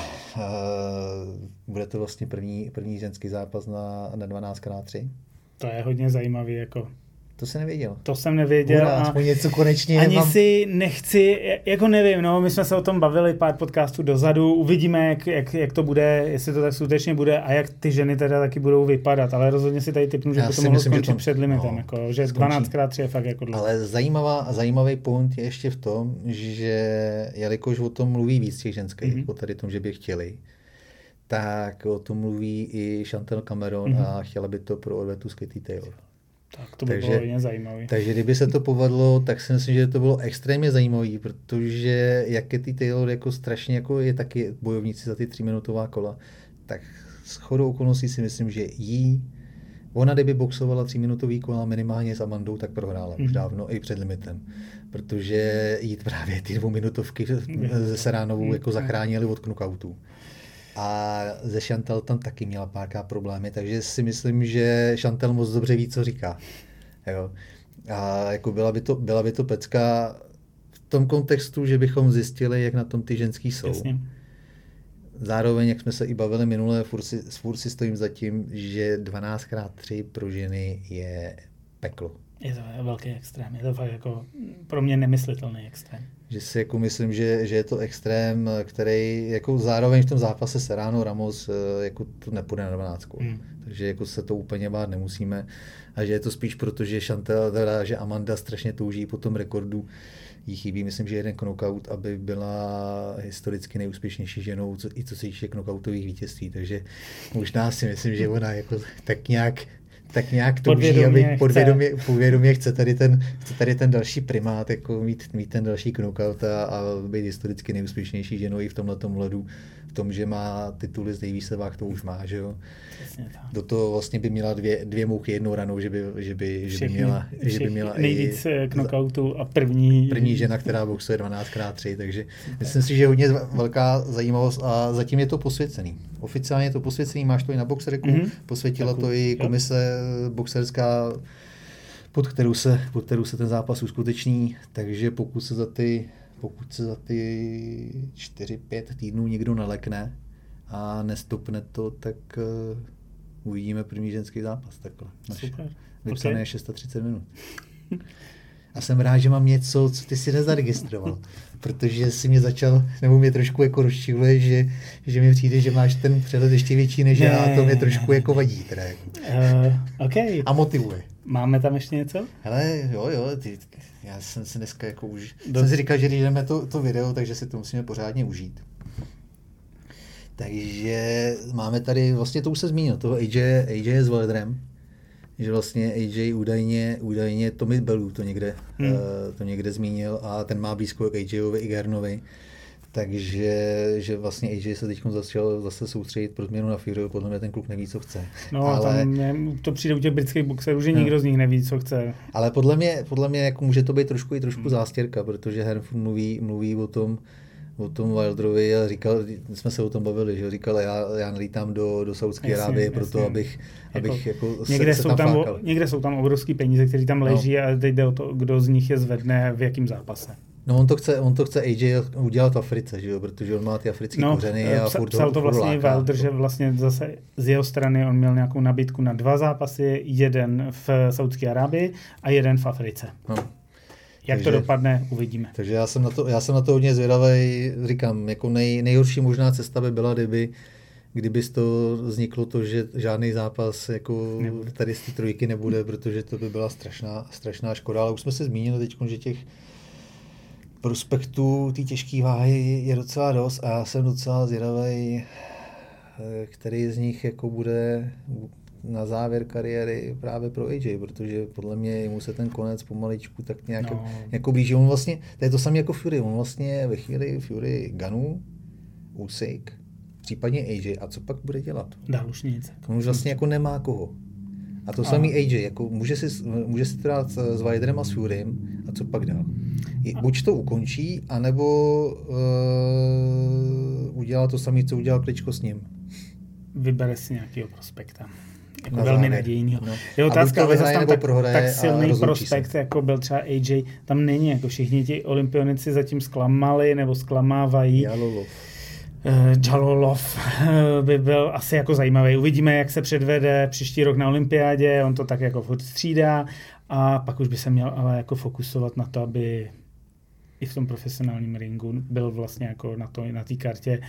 C: bude to vlastně první, první ženský zápas na, na 12x3.
B: To je hodně zajímavý, jako
C: To se nevěděl.
B: to jsem nevěděl.
C: Hurá,
B: a
C: něco konečně
B: ani
C: mám.
B: si nechci, jako nevím, no, my jsme se o tom bavili pár podcastů dozadu, uvidíme, jak, jak, jak to bude, jestli to tak skutečně bude a jak ty ženy teda taky budou vypadat, ale rozhodně si tady typnu, že
C: Já
B: by to mohlo
C: myslím,
B: skončit
C: to-
B: před limitem,
C: no,
B: jako, že
C: skončí.
B: 12x3 je fakt jako dlouho.
C: Ale zajímavá, zajímavý point je ještě v tom, že jelikož o tom mluví víc těch ženských,
B: Mhm.
C: mm-hmm. o tady tom, že by chtěli, tak o tom mluví i Chantel Cameron
B: Mhm.
C: mm-hmm. a chtěla by to pro odvetu Katie Taylor.
B: Tak to by
C: takže-
B: bylo hodně zajímavé.
C: Takže kdyby se to povedlo, tak si myslím, že to bylo extrémně zajímavý, protože jak Katie Taylor jako strašně jako je taky bojovníci za ty tříminutová kola, tak s chodou okolností si myslím, že jí, ona kdyby boxovala tříminutový kola minimálně s Amandou, tak prohrála už
B: Mhm.
C: dávno i před limitem. Protože jít právě ty dvouminutovky se Seránovou
B: Mhm.
C: jako zachránili od knockoutu. A ze Chantal tam taky měla párkrát problémy, takže si myslím, že Chantal moc dobře ví, co říká. Jo. A jako byla by, to, byla by to pecka v tom kontextu, že bychom zjistili, jak na tom ty ženský jsou.
B: Jasně.
C: Zároveň, jak jsme se i bavili minule, furt si, furt si stojím za tím, že 12x3 pro ženy je peklo.
B: Je to velký extrém, je to fakt jako pro mě nemyslitelný extrém.
C: Že si jako myslím, že, že je to extrém, který jako zároveň v tom zápase Serrano Ramos eh, jako to nepůjde na 12.
B: Hmm.
C: Takže jako se to úplně bát nemusíme. A že je to spíš proto, že Chantal, teda, že Amanda strašně touží po tom rekordu. Jí chybí, myslím, že jeden knockout, aby byla historicky nejúspěšnější ženou, co, i co se týče knockoutových vítězství. Takže možná si myslím, že ona jako tak nějak tak nějak touží,
B: Podvědomě
C: aby
B: chce.
C: podvědomě, podvědomě chce tady ten, chce tady ten další primát, jako mít, mít ten další knockout a, a být historicky nejúspěšnější ženou i v tomhle ledu, v tom, že má tituly z váh, to už má, že jo. Do toho vlastně by měla dvě, dvě mouchy jednou ranou, že by, že by, že by měla, že by měla
B: nejvíc
C: i
B: eh, knockoutů a první...
C: první žena, která boxuje 12x3, takže myslím si, že je hodně velká zajímavost a zatím je to posvěcený. Oficiálně je to posvěcený, máš to i na boxerku,
B: Mhm.
C: mm-hmm. posvětila
B: Tak,
C: to i
B: jo.
C: komise boxerská, pod kterou, se, pod kterou se ten zápas uskuteční, takže pokud se za ty, pokud se za ty 4-5 týdnů někdo nalekne a nestopne to, tak uh, uvidíme první ženský zápas takhle.
B: Super.
C: Vypsané
B: Ok.
C: je 630 minut. A jsem rád, že mám něco, co ty si nezaregistroval. Protože si mě začal, nebo mě trošku jako rozčiluje, že, že mi přijde, že máš ten přehled ještě větší než já a to mě
B: Ne,
C: trošku
B: ne,
C: jako vadí. Teda.
B: Uh, OK.
C: A motivuje.
B: Máme tam ještě něco?
C: Hele, jo, jo, ty, já jsem si dneska jako už,
B: Do-
C: jsem si říkal, že když jdeme to, to video, takže si to musíme pořádně užít. Takže máme tady, vlastně to už se zmínil, toho AJ, AJ s Valedrem, že vlastně AJ údajně, údajně Tommy Bellu to někde,
B: Hmm.
C: uh, to někde zmínil a ten má blízko k AJovi i Garnovi. Takže že vlastně AJ se teď začal zase soustředit pro změnu na Fury, podle mě ten kluk neví, co chce.
B: No,
C: ale,
B: tam je, to přijde u těch britských boxerů, že
C: No.
B: nikdo z nich neví, co chce.
C: ale podle mě, podle mě jako může to být trošku i trošku
B: Hmm.
C: zástěrka, protože Herford mluví, mluví o tom, o tom Wilderovi a říkal, jsme se o tom bavili, že říkal, já, já nalítám do, do Saudské Arábie proto, abych,
B: jako,
C: abych jako
B: někde,
C: se,
B: jsou
C: se
B: tam,
C: tam
B: o, někde jsou tam obrovský peníze, které tam leží no. a teď jde o to, kdo z nich je zvedne v jakém zápase.
C: No on to chce, on to chce AJ udělat v Africe, že jo? protože on má ty africké
B: no,
C: kořeny a
B: psa,
C: furt
B: psal to vlastně
C: láká.
B: Wilder, že vlastně zase z jeho strany on měl nějakou nabídku na dva zápasy, jeden v Saudské Arábii a jeden v Africe. No. Jak takže, to dopadne, uvidíme.
C: Takže já jsem na to, já jsem na to hodně zvědavý, říkám, jako nej, nejhorší možná cesta by byla, kdyby kdyby z toho vzniklo to, že žádný zápas jako nebude. tady z té trojky nebude, protože to by byla strašná, strašná škoda. Ale už jsme se zmínili teď, že těch prospektů té těžké váhy je docela dost a já jsem docela zvědavý, eh, který z nich jako bude na závěr kariéry právě pro AJ, protože podle mě mu se ten konec pomaličku tak nějak no. jako blíží. On vlastně, to je to samé jako Fury, on vlastně ve chvíli Fury Ganu, Usyk, případně AJ, a co pak bude dělat?
B: Dál už nic.
C: On už vlastně jako nemá koho. A to samý AJ, jako může si, může si to dát s Wilderem a s Furym, a co pak dál? Buď to ukončí, anebo uh, udělá to samé, co udělal Kličko s ním.
B: Vybere si nějakého prospekta. Jako na velmi nadějný. No. Je otázka, ale zase tam tak, tak silný prospekt, se. jako byl třeba AJ, tam není, jako všichni ti olympionici zatím zklamali nebo zklamávají.
C: Jalolov.
B: Uh, Jalolov uh, by byl asi jako zajímavý. Uvidíme, jak se předvede příští rok na olympiádě, on to tak jako furt střídá a pak už by se měl ale jako fokusovat na to, aby i v tom profesionálním ringu byl vlastně jako na to na té kartě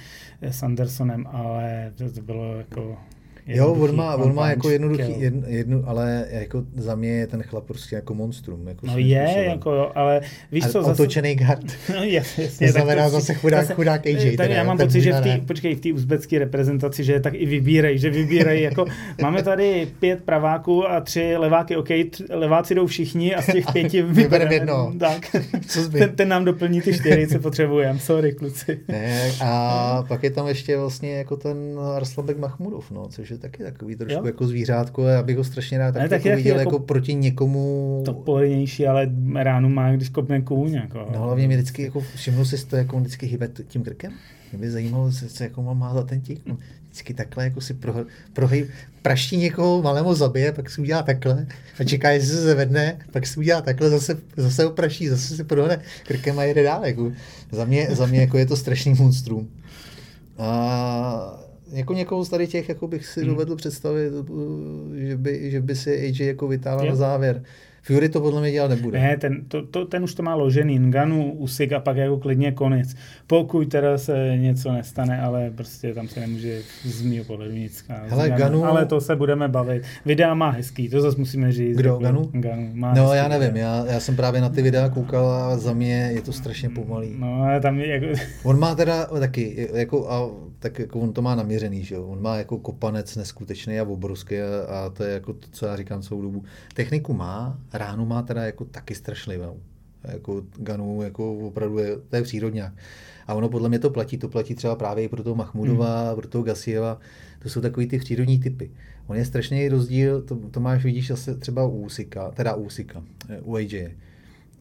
B: s Andersonem, ale to bylo jako
C: Jo, on má, on má jako jednoduchý, jednu, jednu, ale jako za mě je ten chlap prostě jako monstrum. Jako
B: no je, způsobem. jako jo, ale víš co,
C: zase... Otočený gard.
B: No jasně, jasně.
C: To znamená to, zase chudák, zase, chudák AJ.
B: Tak teda, já mám pocit, že v té, počkej, v té uzbecké reprezentaci, že tak i vybírají, že vybírají, jako máme tady pět praváků a tři leváky, OK, tři, leváci jdou všichni a z těch pěti
C: vybereme jedno.
B: Tak, co ten, ten, nám doplní ty čtyři, co potřebujeme, sorry kluci.
C: Ne, a pak je tam ještě vlastně jako ten Arslabek Mahmudov, no, což je taky takový trošku jo? jako zvířátko a já bych ho strašně rád tak jako viděl jako, jako, proti někomu.
B: To pohodlnější, ale ránu má, když kopne kůň. Jako.
C: No hlavně mě vždycky, jako všimnu si to, jako on vždycky hýbe tím krkem. Mě by zajímalo, co jako má za ten tík. Vždycky takhle jako si pro, prohej, praští někoho, malému zabije, pak si udělá takhle a čeká, jestli se zvedne, pak si udělá takhle, zase, zase ho praší, zase si prohne krkem a jede dál. Jako. Za, mě, za mě jako je to strašný monstrum. A jako někoho z tady těch jako bych si hmm. dovedl představit, že by, že by si AJ jako vytáhl na závěr. Fury to podle mě dělat nebude.
B: Ne, ten, to, to, ten už to má ložený, Nganu, Usik a pak jako klidně konec. Pokud teda se něco nestane, ale prostě tam se nemůže z mýho pohledu nic
C: Hele, Ganu...
B: Ale to se budeme bavit. Videa má hezký, to zase musíme říct.
C: Kdo,
B: jako,
C: Ganu?
B: Ganu má
C: no já nevím, já, já, jsem právě na ty videa koukal a za mě je to strašně pomalý.
B: No ale tam je jako...
C: On má teda taky, jako, a, tak jako on to má naměřený, že jo? On má jako kopanec neskutečný a obrovský a, a to je jako to, co já říkám celou dobu. Techniku má, ránu má teda jako taky strašlivou. Jako Ganu jako opravdu je, to je přírodňák. A ono podle mě to platí, to platí třeba právě i pro toho Mahmudova, hmm. pro toho Gasieva, to jsou takový ty přírodní typy. On je strašný rozdíl, to, to máš, vidíš zase třeba u Usika, teda u Usika, eh, u AJ.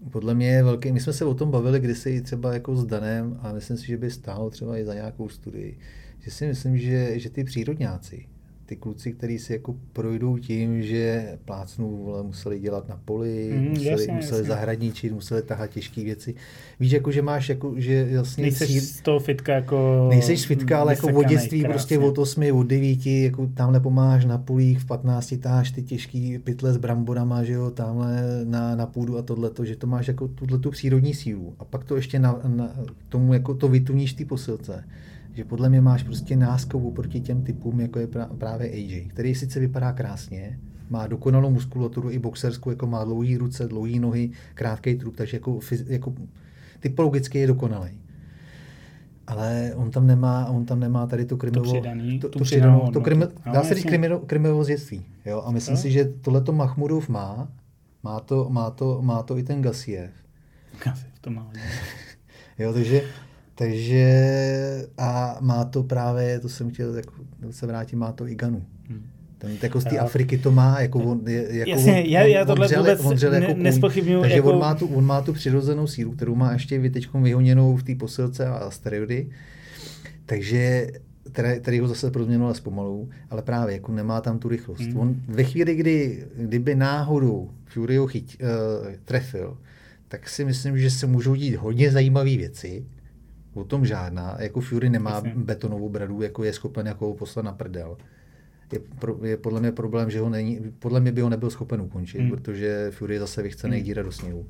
C: Podle mě je velký, my jsme se o tom bavili kdysi třeba jako s Danem a myslím si, že by stálo třeba i za nějakou studii, že si myslím, že, že ty přírodňáci, ty kluci, kteří si jako projdou tím, že plácnu vole, museli dělat na poli, mm, museli, jasně, museli jasně. zahradničit, museli tahat těžké věci. Víš, jako, že máš, jako, že jasně...
B: Nejseš cíl, z toho fitka jako...
C: Nejseš z fitka, ale jako od dětství, prostě od 8, od 9, jako tamhle pomáháš na polích, v 15 táš ty těžký pytle s bramborama, že jo, tamhle na, na půdu a tohleto, že to máš jako tuhle tu přírodní sílu. A pak to ještě na, na tomu jako to vytuníš ty posilce že podle mě máš prostě náskok proti těm typům, jako je právě AJ, který sice vypadá krásně, má dokonalou muskulaturu i boxerskou, jako má dlouhé ruce, dlouhé nohy, krátký trup, takže jako, jako typologicky je dokonalý. Ale on tam nemá, on tam nemá tady tu krimivo,
B: to, přidaný,
C: to, to, přidanou, to krimi, dá se říct krimivo, zjiství. Jo? A myslím no. si, že tohleto Mahmudov má, má to, má to, má to i ten Gasiev.
B: Gasiev to má.
C: jo, takže takže a má to právě, to jsem chtěl jako, se vrátit, má to i Ganu. Hmm. Ten jako z té Afriky to má, jako on, jako
B: Jasně,
C: on,
B: já, já tohle
C: on dřele,
B: vůbec
C: on dřele
B: ne,
C: jako kůň.
B: nespochybnuju.
C: Takže
B: jako...
C: on, má tu, on má tu přirozenou sílu, kterou má ještě teď vyhoněnou v té posilce a steroidy. Takže který, který ho zase pro změnu ale zpomalou, ale právě jako nemá tam tu rychlost. Hmm. On ve chvíli, kdy, kdyby náhodou Fury ho chyť, uh, trefil, tak si myslím, že se můžou dít hodně zajímavé věci. O tom žádná. Jako Fury nemá Jasně. betonovou bradu, jako je schopen jako poslat na prdel. Je, pro, je podle mě problém, že ho není, podle mě by ho nebyl schopen ukončit, hmm. protože Fury zase vychce hmm. díra do sněhu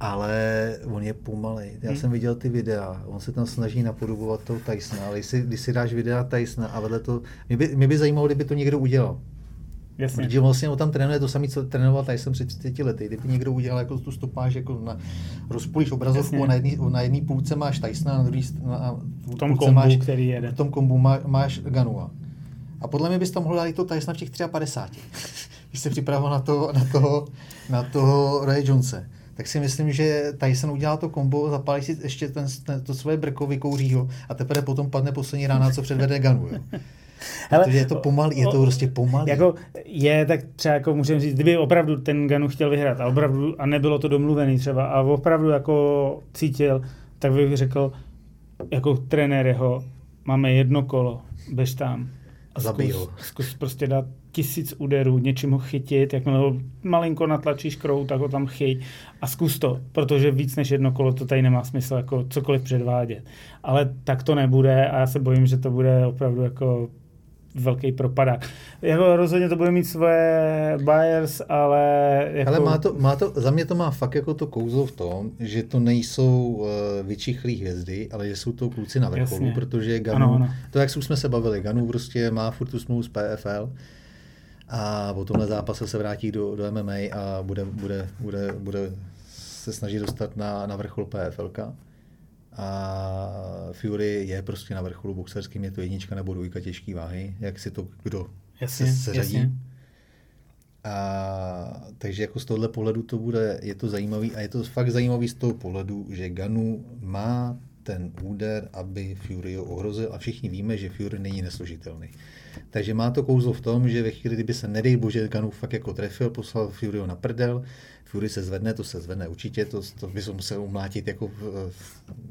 C: ale on je pomalý. Já hmm. jsem viděl ty videa, on se tam snaží napodobovat toho Tysona, ale když si, když si dáš videa Tysona a vedle to, mě by, mě by zajímalo, kdyby to někdo udělal. Jasně. Protože vlastně on tam trénuje to samé, co trénoval Tyson před 30 lety. Kdyby někdo udělal jako tu stopáž, jako na, rozpůlíš obrazovku a na jedné na jedný půlce máš Tysona, a na druhé na,
B: v tom kombu, máš, který jede.
C: V tom kombu má, máš Ganua. A podle mě bys tam mohl dát i to Tysona v těch 53. když se připravoval na toho, na toho, na toho Ray Jonese tak si myslím, že Tyson udělá to kombo, zapálí si ještě ten, ten, to svoje brko, vykouří ho a teprve potom padne poslední rána, co předvede Ganu. Jo. Hele, Protože je to pomalý, je to prostě pomalý.
B: Jako je, tak třeba jako můžeme říct, kdyby opravdu ten Ganu chtěl vyhrát a opravdu, a nebylo to domluvený třeba, a opravdu jako cítil, tak bych řekl, jako trenér jeho, máme jedno kolo, bež tam.
C: A zkus,
B: zkus prostě dát tisíc úderů, něčím ho chytit, jakmile ho malinko natlačíš krou, tak ho tam chyť a zkus to, protože víc než jedno kolo to tady nemá smysl jako cokoliv předvádět. Ale tak to nebude a já se bojím, že to bude opravdu jako velký propadák. Jako rozhodně to bude mít svoje buyers, ale... Jako...
C: Ale má to, má to, za mě to má fakt jako to kouzlo v tom, že to nejsou uh, vyčichlý hvězdy, ale že jsou to kluci na vrcholu, Jasně. protože Ganu, ano, ano. to jak jsme se bavili, Ganu prostě má furt tu smlouvu z PFL, a po tomhle zápase se vrátí do, do MMA a bude, bude, bude, bude se snažit dostat na, na vrchol PFL. A Fury je prostě na vrcholu boxerským, je to jednička nebo dvojka těžký váhy, jak si to kdo jasně, se seřadí. Jasně. A, takže jako z tohohle pohledu to bude, je to zajímavý a je to fakt zajímavý z toho pohledu, že Ganu má ten úder, aby Fury ho ohrozil a všichni víme, že Fury není nesložitelný. Takže má to kouzlo v tom, že ve chvíli, kdyby se nedej bože Ganu fakt jako trefil, poslal Furyho na prdel, Fury se zvedne, to se zvedne určitě, to, to by se musel umlátit jako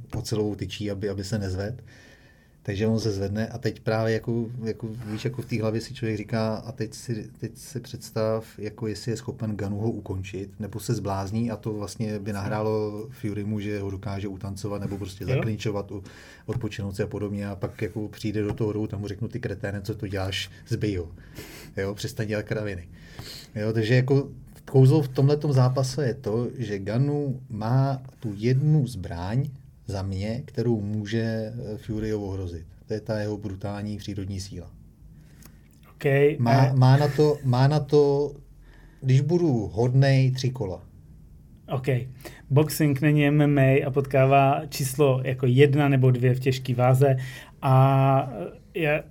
C: po celou tyčí, aby, aby se nezvedl. Takže on se zvedne a teď právě jako, jako víš, jako v té hlavě si člověk říká a teď si, teď si představ, jako jestli je schopen Ganu ho ukončit, nebo se zblázní a to vlastně by nahrálo Furymu, že ho dokáže utancovat nebo prostě zaklinčovat, odpočinout se a podobně a pak jako přijde do toho hru, tam mu řeknu ty kreténe, co to děláš, zbij ho. Jo, přestaň dělat kraviny. Jo, takže jako kouzlo v tomhle zápase je to, že Ganu má tu jednu zbraň, za mě, kterou může eh, Fury ohrozit. To je ta jeho brutální přírodní síla.
B: Okay.
C: Má, má, na to, má na to, když budu hodnej, tři kola.
B: OK. Boxing není MMA a potkává číslo jako jedna nebo dvě v těžké váze a já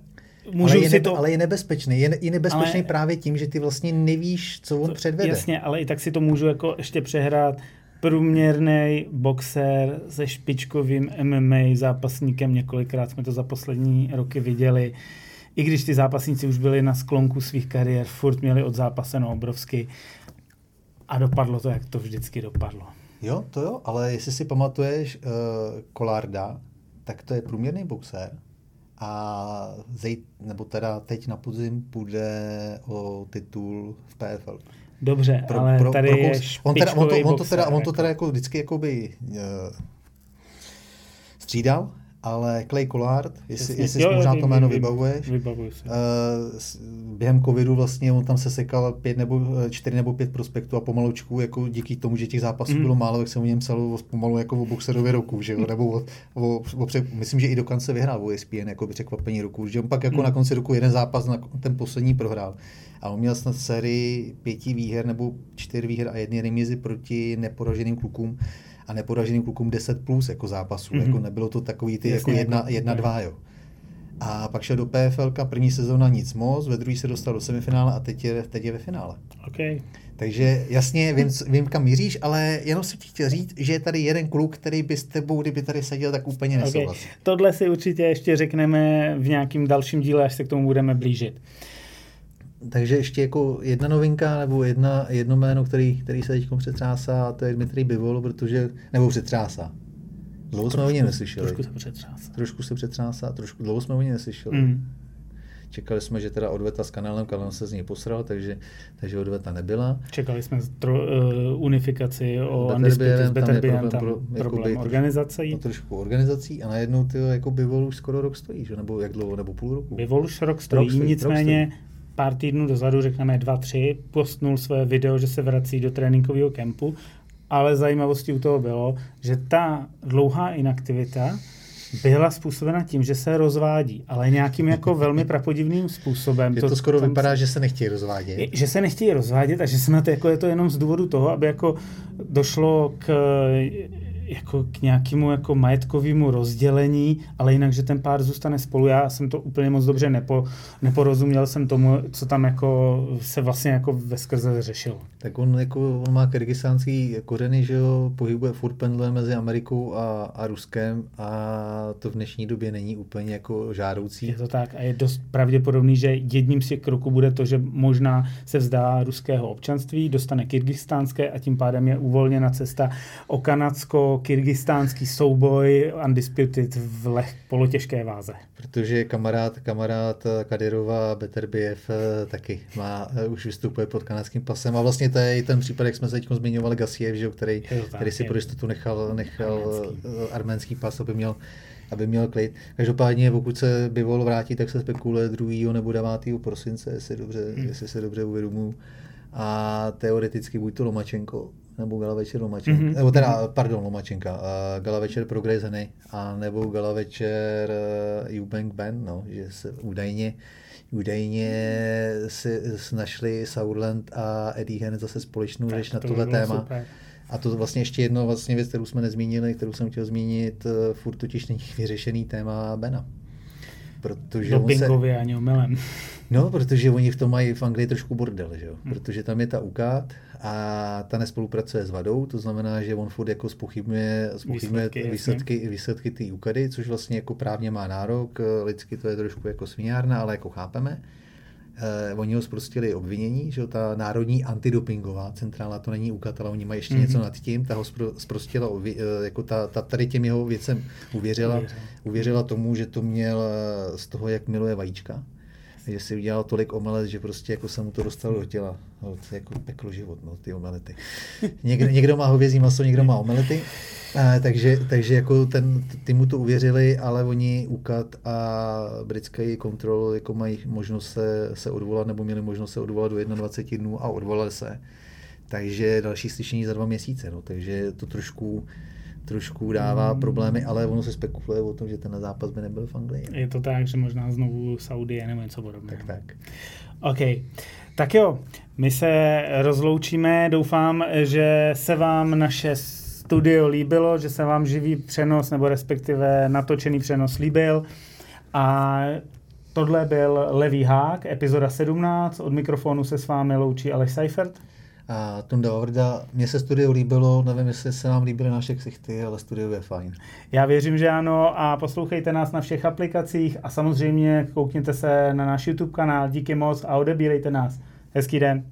C: Můžu ale, je nebe, to... ale je nebezpečný. Je, je nebezpečný ale... právě tím, že ty vlastně nevíš, co on předvede.
B: Jasně, ale i tak si to můžu jako ještě přehrát průměrný boxer se špičkovým MMA zápasníkem. Několikrát jsme to za poslední roky viděli. I když ty zápasníci už byli na sklonku svých kariér, furt měli od zápaseno obrovsky. A dopadlo to, jak to vždycky dopadlo.
C: Jo, to jo, ale jestli si pamatuješ uh, Kolárda, tak to je průměrný boxer a zej, nebo teda teď na podzim půjde o titul v PFL.
B: Dobře, pro, ale pro, tady pro je
C: on, teda, on, to, on, to teda, on to teda jako vždycky jakoby uh, střídal, ale Clay Collard, jestli, jestli jo, možná to jméno vybavuješ,
B: vybavuji
C: uh, během covidu vlastně on tam se sekal pět nebo, eh, čtyři nebo pět prospektů a pomalučku, jako díky tomu, že těch zápasů mm. bylo málo, jak se o něm psalo pomalu jako o boxerově roku, že jo? nebo o, o, o, myslím, že i dokonce vyhrál o ESPN, jako by překvapení roku, že on pak jako mm. na konci roku jeden zápas na ten poslední prohrál. A on měl snad sérii pěti výher nebo čtyř výher a jedny remízy proti neporaženým klukům a neporaženým klukům 10 plus jako zápasů. Mm-hmm. Jako nebylo to takový ty Jasně, jako jedna, jako, jedna dva, jo. A pak šel do PFL, první sezóna nic moc, ve druhé se dostal do semifinále a teď je, teď je ve finále.
B: Okay.
C: Takže jasně vím, vím, kam míříš, ale jenom si chtěl říct, že je tady jeden kluk, který by s tebou, kdyby tady seděl, tak úplně nesouhlasí. Okay.
B: Tohle si určitě ještě řekneme v nějakým dalším díle, až se k tomu budeme blížit.
C: Takže ještě jako jedna novinka nebo jedna, jedno jméno, který, který se teď přetřásá, to je Dmitrij Bivol, protože, nebo přetřásá. Dlouho jsme o něj neslyšeli.
B: Trošku se přetřásá.
C: Trošku se přetřásá, trošku dlouho jsme o něj neslyšeli. Mm. Čekali jsme, že teda odveta s kanálem, kanál se z něj posral, takže, takže odveta nebyla.
B: Čekali jsme tro, uh, unifikaci o Undisputed s Betterbiem, tam, pro, problém jakoby, organizací.
C: No, trošku organizací a najednou ty jako Bivol už skoro rok stojí, že? nebo jak dlouho, nebo půl roku.
B: Bivol už rok stojí, rok stojí nicméně rok stojí. Pár týdnů dozadu, řekneme dva, tři, postnul své video, že se vrací do tréninkového kempu, ale zajímavostí u toho bylo, že ta dlouhá inaktivita byla způsobena tím, že se rozvádí, ale nějakým jako velmi prapodivným způsobem.
C: Je to, to skoro vypadá, se, že se nechtějí rozvádět.
B: Že se nechtějí rozvádět a že se na to, jako je to jenom z důvodu toho, aby jako došlo k jako k nějakému jako majetkovému rozdělení, ale jinak, že ten pár zůstane spolu. Já jsem to úplně moc dobře nepo, neporozuměl jsem tomu, co tam jako se vlastně jako ve skrze řešilo.
C: Tak on, jako, on má kyrgyzstánský kořeny, že jo, pohybuje furt pendle mezi Amerikou a, a Ruskem a to v dnešní době není úplně jako žádoucí.
B: Je to tak a je dost pravděpodobný, že jedním z těch kroků bude to, že možná se vzdá ruského občanství, dostane kyrgyzstánské a tím pádem je uvolněna cesta o Kanadsko, kyrgyzstánský souboj Undisputed v leh polotěžké váze.
C: Protože kamarád, kamarád Kadirova Beterbiev eh, taky má, eh, už vystupuje pod kanadským pasem a vlastně to je ten případ, jak jsme se teď zmiňovali Gasiev, že, který, tak, který si pro jistotu nechal, nechal arménský. Eh, arménský pas, aby měl aby měl klid. Každopádně, pokud se Bivol vrátí, tak se spekuluje 2. nebo 9. prosince, jestli, dobře, hmm. jestli se dobře uvědomuji. A teoreticky buď to Lomačenko, nebo Gala večer Lomačenka, mm-hmm. nebo teda, pardon, Lomačenka, uh, Gala večer pro Grey's a nebo Gala večer uh, Eubank Band, no, že se údajně údajně si našli Sourland a Eddie Hearn zase společnou řeč na tohle téma. Super. A to vlastně ještě jedno vlastně věc, kterou jsme nezmínili, kterou jsem chtěl zmínit, uh, furt totiž není vyřešený téma Bena.
B: Protože Dopingově se... ani omylem.
C: No, protože oni v tom mají v Anglii trošku bordel, že jo? Hmm. Protože tam je ta UKAT a ta nespolupracuje s vadou, to znamená, že on furt jako spochybňuje, spochybňuje výsledky, výsledky, výsledky té UKADy, což vlastně jako právně má nárok, lidsky to je trošku jako svinárna, ale jako chápeme. Eh, oni ho zprostili obvinění, že ta národní antidopingová centrála, to není UKAT, ale oni mají ještě mm-hmm. něco nad tím, ta ho zprostila, eh, jako ta, ta tady těm jeho věcem uvěřila, uvěřila tomu, že to měl eh, z toho, jak miluje vajíčka, že si udělal tolik omelet, že prostě jako se mu to dostalo do těla. No, to je jako peklo život, no, ty omelety. Někdo, někdo má hovězí maso, někdo má omelety. A, takže, takže jako ten, ty mu to uvěřili, ale oni UKAT a britský kontrol jako mají možnost se, se odvolat, nebo měli možnost se odvolat do 21 dnů a odvolali se. Takže další slyšení za dva měsíce. No, takže to trošku trošku dává hmm. problémy, ale ono se spekuluje o tom, že ten zápas by nebyl v Anglii.
B: Je to tak, že možná znovu Saudie nebo něco podobného.
C: Tak, tak.
B: OK. Tak jo, my se rozloučíme. Doufám, že se vám naše studio líbilo, že se vám živý přenos nebo respektive natočený přenos líbil. A tohle byl Levý hák, epizoda 17. Od mikrofonu se s vámi loučí Aleš Seifert
C: a Tunda Vavrda. Mně se studio líbilo, nevím, jestli se nám líbily naše ksichty, ale studio je fajn.
B: Já věřím, že ano a poslouchejte nás na všech aplikacích a samozřejmě koukněte se na náš YouTube kanál. Díky moc a odebírejte nás. Hezký den.